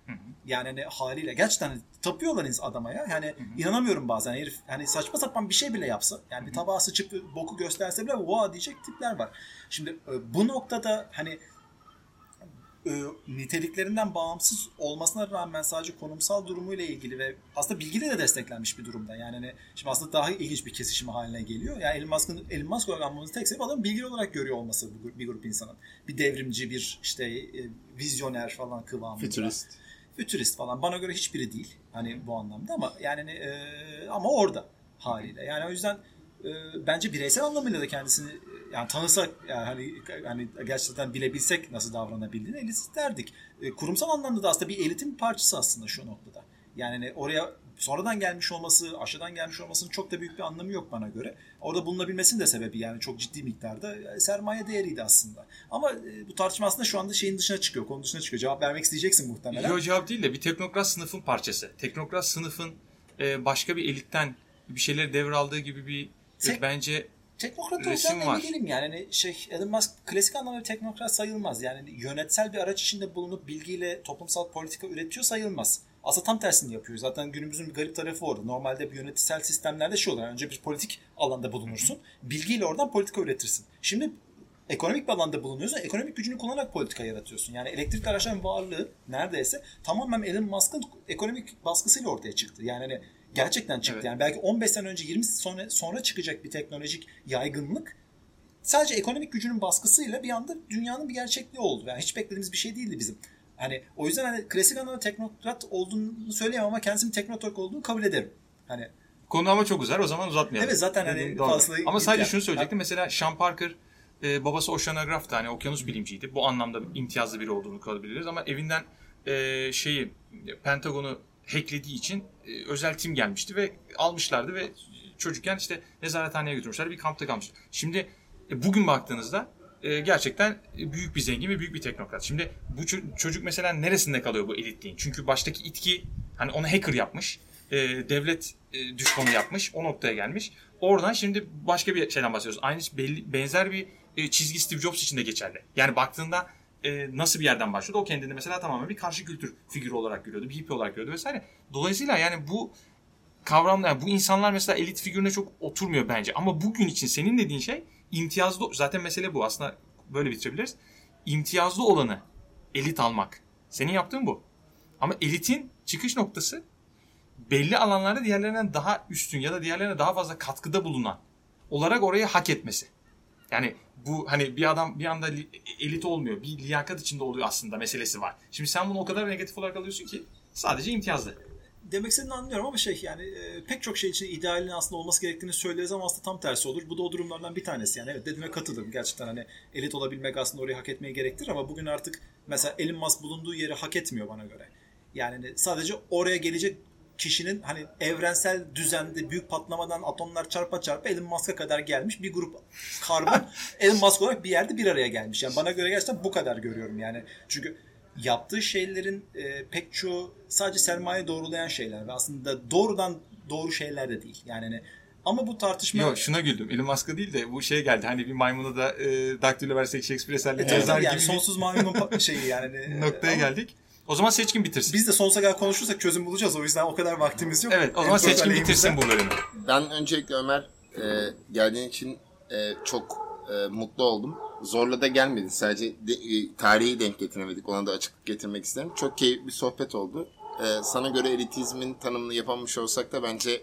Yani hani haliyle gerçekten tapıyorlar adama ya. Yani hı hı. inanamıyorum bazen herif hani saçma sapan bir şey bile yapsa yani bir tabağa sıçıp boku gösterse bile wow diyecek tipler var. Şimdi e, bu noktada hani e, niteliklerinden bağımsız olmasına rağmen sadece konumsal durumuyla ilgili ve aslında bilgiyle de desteklenmiş bir durumda. Yani hani şimdi aslında daha ilginç bir kesişimi haline geliyor. Yani Elon Musk'ın Elon Musk anlamamız tek sebep adamın bilgi olarak görüyor olması bir grup insanın. Bir devrimci, bir işte e, vizyoner falan kıvamında. Fütürist. Fütürist falan. Bana göre hiçbiri değil. Hani bu anlamda ama yani e, ama orada haliyle. Yani o yüzden e, bence bireysel anlamıyla da kendisini yani tanısak yani hani, hani gerçekten bilebilsek nasıl davranabildiğini elit derdik. E, kurumsal anlamda da aslında bir elitin bir parçası aslında şu noktada. Yani hani oraya sonradan gelmiş olması, aşağıdan gelmiş olmasının çok da büyük bir anlamı yok bana göre. Orada bulunabilmesinin de sebebi yani çok ciddi miktarda e, sermaye değeriydi aslında. Ama e, bu tartışma aslında şu anda şeyin dışına çıkıyor, konu dışına çıkıyor. Cevap vermek isteyeceksin muhtemelen. Yok cevap değil de bir teknokrat sınıfın parçası. Teknokrat sınıfın e, başka bir elitten bir şeyleri devraldığı gibi bir Tek, bence teknokrat olacağına emin değilim yani. yani şey Elon Musk klasik anlamda bir teknokrat sayılmaz. Yani yönetsel bir araç içinde bulunup bilgiyle toplumsal politika üretiyor sayılmaz. Aslında tam tersini yapıyor. Zaten günümüzün bir garip tarafı orada. Normalde bir yönetsel sistemlerde şey olur. önce bir politik alanda bulunursun. Bilgiyle oradan politika üretirsin. Şimdi ekonomik bir alanda bulunuyorsun. Ekonomik gücünü kullanarak politika yaratıyorsun. Yani elektrikli araçların varlığı neredeyse tamamen Elon Musk'ın ekonomik baskısıyla ortaya çıktı. Yani hani gerçekten çıktı. Evet. Yani belki 15 sene önce 20 sene sonra çıkacak bir teknolojik yaygınlık sadece ekonomik gücünün baskısıyla bir anda dünyanın bir gerçekliği oldu. Yani hiç beklediğimiz bir şey değildi bizim. Hani o yüzden hani klasik anlamda teknokrat olduğunu söyleyemem ama kendisinin teknotürk olduğunu kabul ederim. Hani Konu ama çok uzar o zaman uzatmayalım. Evet, zaten hani doğru. fazla Ama sadece yani- şunu söyleyecektim. Mesela Sean Parker e, babası oceanograf da hani okyanus bilimciydi. Bu anlamda imtiyazlı biri olduğunu kalabiliriz ama evinden e, şeyi Pentagon'u hacklediği için e, özel tim gelmişti ve almışlardı ve çocukken işte nezarethaneye götürmüşler bir kampta kalmış. Şimdi e, bugün baktığınızda e, gerçekten büyük bir zengin ve büyük bir teknokrat. Şimdi bu ço- çocuk mesela neresinde kalıyor bu elitliğin? Çünkü baştaki itki hani onu hacker yapmış. e, devlet e, düşmanı yapmış. O noktaya gelmiş. Oradan şimdi başka bir şeyden bahsediyoruz. Aynı belli, benzer bir e, çizgi Steve Jobs için de geçerli. Yani baktığında e, nasıl bir yerden başlıyordu? O kendini mesela tamamen bir karşı kültür figürü olarak görüyordu. Bir hippie olarak görüyordu vesaire. Dolayısıyla yani bu kavramlar, yani bu insanlar mesela elit figürüne çok oturmuyor bence. Ama bugün için senin dediğin şey imtiyazlı, zaten mesele bu. Aslında böyle bitirebiliriz. İmtiyazlı olanı elit almak. Senin yaptığın bu. Ama elitin çıkış noktası belli alanlarda diğerlerinden daha üstün ya da diğerlerine daha fazla katkıda bulunan olarak orayı hak etmesi. Yani bu hani bir adam bir anda li- elit olmuyor. Bir liyakat içinde oluyor aslında meselesi var. Şimdi sen bunu o kadar negatif olarak alıyorsun ki sadece imtiyazlı. Demek istediğini anlıyorum ama şey yani e, pek çok şey için idealin aslında olması gerektiğini söyleriz ama aslında tam tersi olur. Bu da o durumlardan bir tanesi. Yani evet dediğine katılırım. Gerçekten hani elit olabilmek aslında orayı hak etmeyi gerektirir ama bugün artık mesela Elon Musk bulunduğu yeri hak etmiyor bana göre. Yani hani sadece oraya gelecek kişinin hani evrensel düzende büyük patlamadan atomlar çarpa çarpa Elon Musk'a kadar gelmiş bir grup karbon Elon Musk olarak bir yerde bir araya gelmiş. Yani bana göre gerçekten bu kadar görüyorum yani. Çünkü yaptığı şeylerin e, pek çoğu sadece sermaye doğrulayan şeyler ve aslında doğrudan doğru şeyler de değil. Yani hani, ama bu tartışma Yok şuna güldüm. Elon Musk'a değil de bu şeye geldi. Hani bir maymuna da e, daktilo versek Shakespeare'e E, tabii yazar yani gibi sonsuz maymunun şeyi yani. hani, noktaya ama geldik. O zaman seçkin bitirsin. Biz de sonsuza kadar konuşursak çözüm bulacağız. O yüzden o kadar vaktimiz yok. Evet o zaman çok seçkin bitirsin bu bölümü. Ben öncelikle Ömer e, geldiğin için e, çok e, mutlu oldum. Zorla da gelmedin. Sadece de, e, tarihi denk getiremedik. Ona da açıklık getirmek isterim. Çok keyifli bir sohbet oldu. E, sana göre elitizmin tanımını yapamamış olsak da bence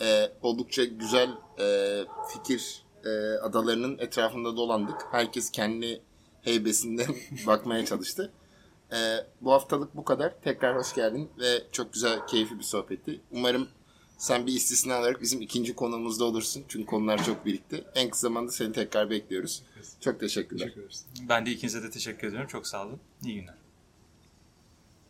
e, oldukça güzel e, fikir e, adalarının etrafında dolandık. Herkes kendi heybesinden bakmaya çalıştı. E, bu haftalık bu kadar. Tekrar hoş geldin ve çok güzel, keyifli bir sohbetti. Umarım sen bir istisna olarak bizim ikinci konuğumuzda olursun. Çünkü konular çok birikti. En kısa zamanda seni tekrar bekliyoruz. Çok teşekkürler. Teşekkür ederiz. Ben de ikinize de teşekkür ediyorum. Çok sağ olun. İyi günler.